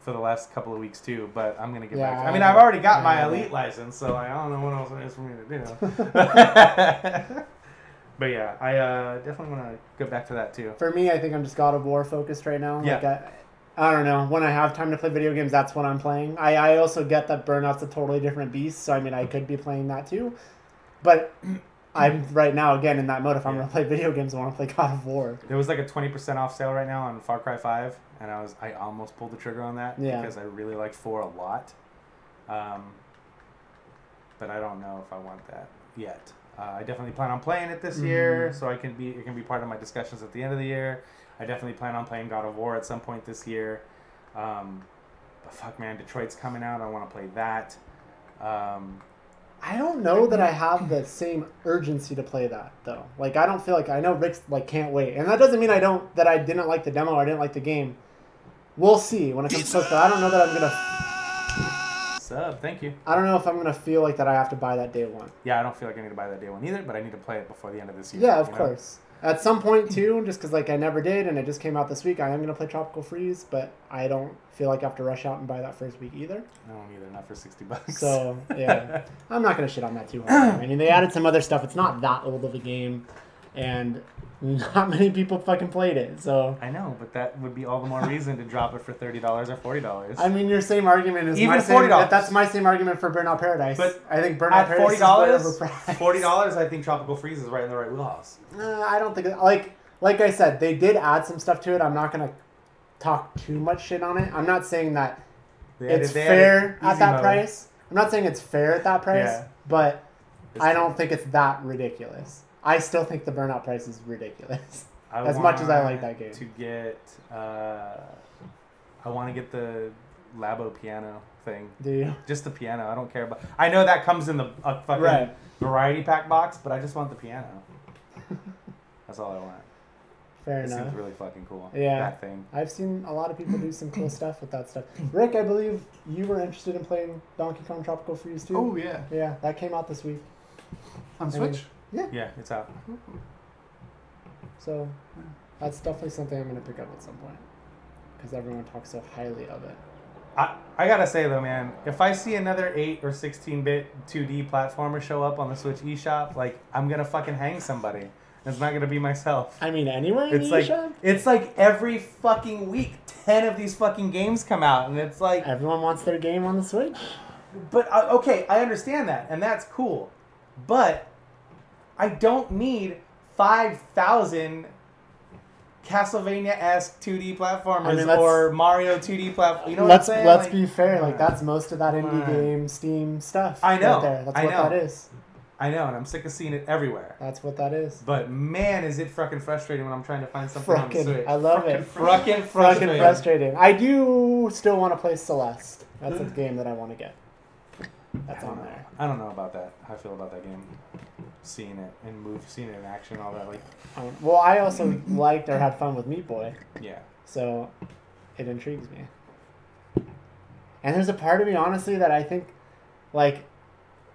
for the last couple of weeks too, but I'm gonna get Yeah, back. To, I I mean, I've already got my elite license, so I don't know what else there is for me to do. but yeah, I uh, definitely want to go back to that too. For me, I think I'm just God of War focused right now. Like Yeah. I, I don't know. When I have time to play video games, that's when I'm playing. I, I also get that Burnout's a totally different beast, so I mean, I could be playing that too. But I'm right now again in that mode. If I'm gonna play video games, I want to play God of War. There was like a twenty percent off sale right now on Far Cry Five, and I was I almost pulled the trigger on that Yeah. because I really like four a lot. Um, but I don't know if I want that yet. Uh, I definitely plan on playing it this year, Mhm. so I can be it can be part of my discussions at the end of the year. I definitely plan on playing God of War at some point this year. Um, but fuck, man, Detroit's coming out. I want to play that. Um, I don't know that I have the same urgency to play that though. Like I don't feel like I know Rick's like can't wait, and that doesn't mean I don't that I didn't like the demo or I didn't like the game. We'll see when it comes close. But I don't know that I'm gonna. sub, thank you. I don't know if I'm gonna feel like that I have to buy that day one. Yeah, I don't feel like I need to buy that day one either, but I need to play it before the end of this year. Yeah, of you know? course. At some point too, just because like I never did, and it just came out this week. I am gonna play Tropical Freeze, but I don't feel like I have to rush out and buy that first week either. I don't either. Not for sixty bucks. So yeah, I'm not gonna shit on that too hard. I mean, they added some other stuff. It's not that old of a game, and not many people fucking played it. So I know, but that would be all the more reason to drop it for thirty dollars or forty dollars. I mean, your same argument is Even my $40. That's my same argument for Burnout Paradise. But I think Burnout at Paradise forty is way dollars, overpriced. forty dollars, I think Tropical Freeze is right in the right wheelhouse. Uh, I don't think like like I said, they did add some stuff to it. I'm not gonna talk too much shit on it. I'm not saying that added- it's fair at that mode. price. I'm not saying it's fair at that price, Yeah. but It's I don't think it's that ridiculous. I still think the burnout price is ridiculous. I as much as I like that game. To get, uh, I want to get the Labo piano thing. Do you? Just the piano. I don't care about. I know that comes in the uh, fucking Right. variety pack box, but I just want the piano. That's all I want. Fair it enough. seems really fucking cool. Yeah, That thing. I've seen a lot of people do some cool stuff with that stuff. Rick, I believe you were interested in playing Donkey Kong Tropical Freeze too. Oh, yeah. yeah, that came out this week On I mean, Switch? Yeah, Yeah, it's out. So that's definitely something I'm gonna pick up at some point because everyone talks so highly of it. I, I gotta say though, man, if I see another 8 or 16 bit 2D platformer show up on the Switch eShop, like, I'm gonna fucking hang somebody. It's not gonna be myself. I mean, anywhere in It's the like eShop? it's like every fucking week, ten of these fucking games come out, and it's like everyone wants their game on the Switch. But uh, okay, I understand that, and that's cool, but I don't need five thousand Castlevania esque 2D platformers I mean, or Mario 2D platform. You know let's what I'm saying? let's Like, be fair. Like that's most of that indie on. game Steam stuff. I know. Right there. That's I what know. that is. I know, and I'm sick of seeing it everywhere. That's what that is. But man, is it fucking frustrating when I'm trying to find something on the Switch. I love it. Frickin' Frickin' frustrating. frustrating. I do still want to play Celeste. That's a game that I want to get. That's on know. there. I don't know about that. How I feel about that game. Seeing it and move, seeing it in action, all that. Like, Um, well, I also liked or had fun with Meat Boy. Yeah. So it intrigues me. And there's a part of me, honestly, that I think, like,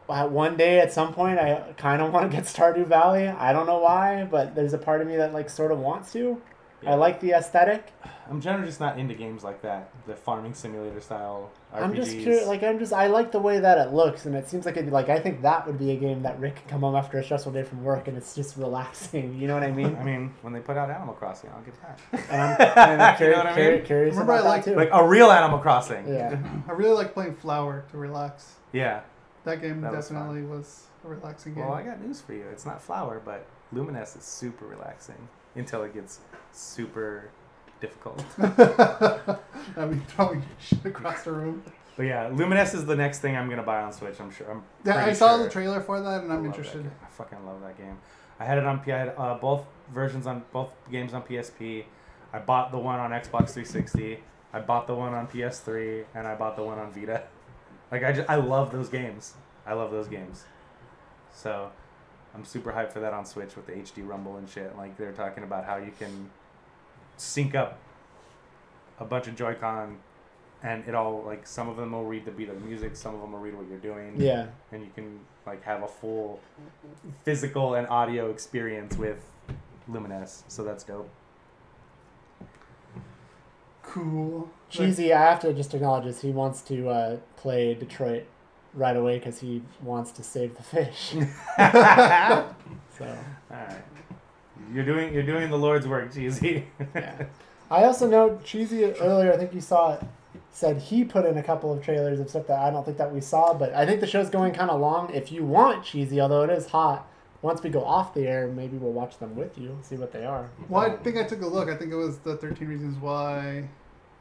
uh, one day at some point, I kind of want to get Stardew Valley. I don't know why, but there's a part of me that, like, sort of wants to. I like the aesthetic. I'm generally just not into games like that, the farming simulator style RPGs. I'm just curious, like I'm just I like the way that it looks, and it seems like it like I think that would be a game that Rick could come home after a stressful day from work, and it's just relaxing. You know what I mean? I mean, when they put out Animal Crossing, I'll get that. And I'm, and I'm You know what I mean? curious Remember I about that liked- too. Like a real Animal Crossing. Yeah. I really like playing Flower to relax. Yeah. That game That was definitely was, a relaxing game. Well, I got news for you. It's not Flower, but Lumines is super relaxing until it gets super difficult. I mean, throwing shit across the room. But yeah, Lumines is the next thing I'm gonna buy on Switch. I'm sure. I'm Yeah, I saw sure. the trailer for that, and I I'm interested. I fucking love that game. I had it on. I had uh, both versions on both games on PSP. I bought the one on Xbox 360. I bought the one on PS3, and I bought the one on Vita. Like I just I love those games. I love those games. So I'm super hyped for that on Switch with the HD Rumble and shit. Like they're talking about how you can sync up a bunch of Joy-Con and it all like some of them will read the beat of music, some of them will read what you're doing. Yeah. And you can like have a full physical and audio experience with Lumines, So that's dope. Cool. Cheesy, I have to just acknowledge this. He wants to uh, play Detroit right away because he wants to save the fish. so Alright. You're doing you're doing the Lord's work, Cheesy. yeah. I also know Cheesy earlier. I think you saw it. Said he put in a couple of trailers of stuff that I don't think that we saw, but I think the show's going kind of long. If you want Cheesy, although it is hot, once we go off the air, maybe we'll watch them with you, see what they are. Well, I think I took a look. I think it was the 13 Reasons Why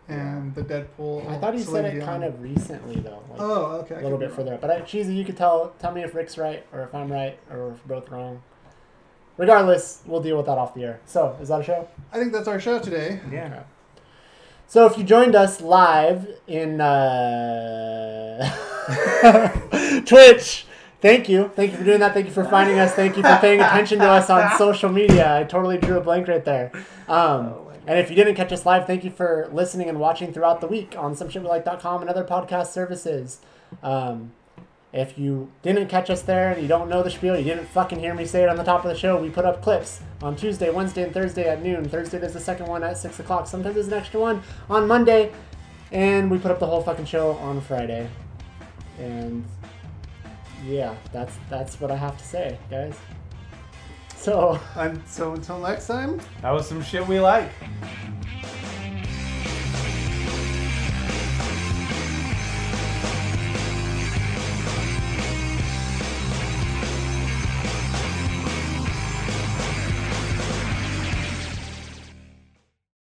and the Deadpool. I thought he said it Dion. kind of recently though. Like Oh, okay, A little bit be further up. But I, Cheesy, you could tell tell me if Rick's right or if I'm right or if we're both wrong. Regardless, we'll deal with that off the air. So, is that a show? I think that's our show today. Yeah. So, if you joined us live in uh, Twitch, thank you. Thank you for doing that. Thank you for finding us. Thank you for paying attention to us on social media. I totally drew a blank right there. Um, and if you didn't catch us live, thank you for listening and watching throughout the week on someshitwelike.com and other podcast services. Um, If you didn't catch us there and you don't know the spiel, you didn't fucking hear me say it on the top of the show, we put up clips on Tuesday, Wednesday, and Thursday at noon. Thursday there's the second one at 6 o'clock. Sometimes there's an extra one on Monday. And we put up the whole fucking show on Friday. And yeah, that's that's what I have to say, guys. So And so until next time. That was some shit we like.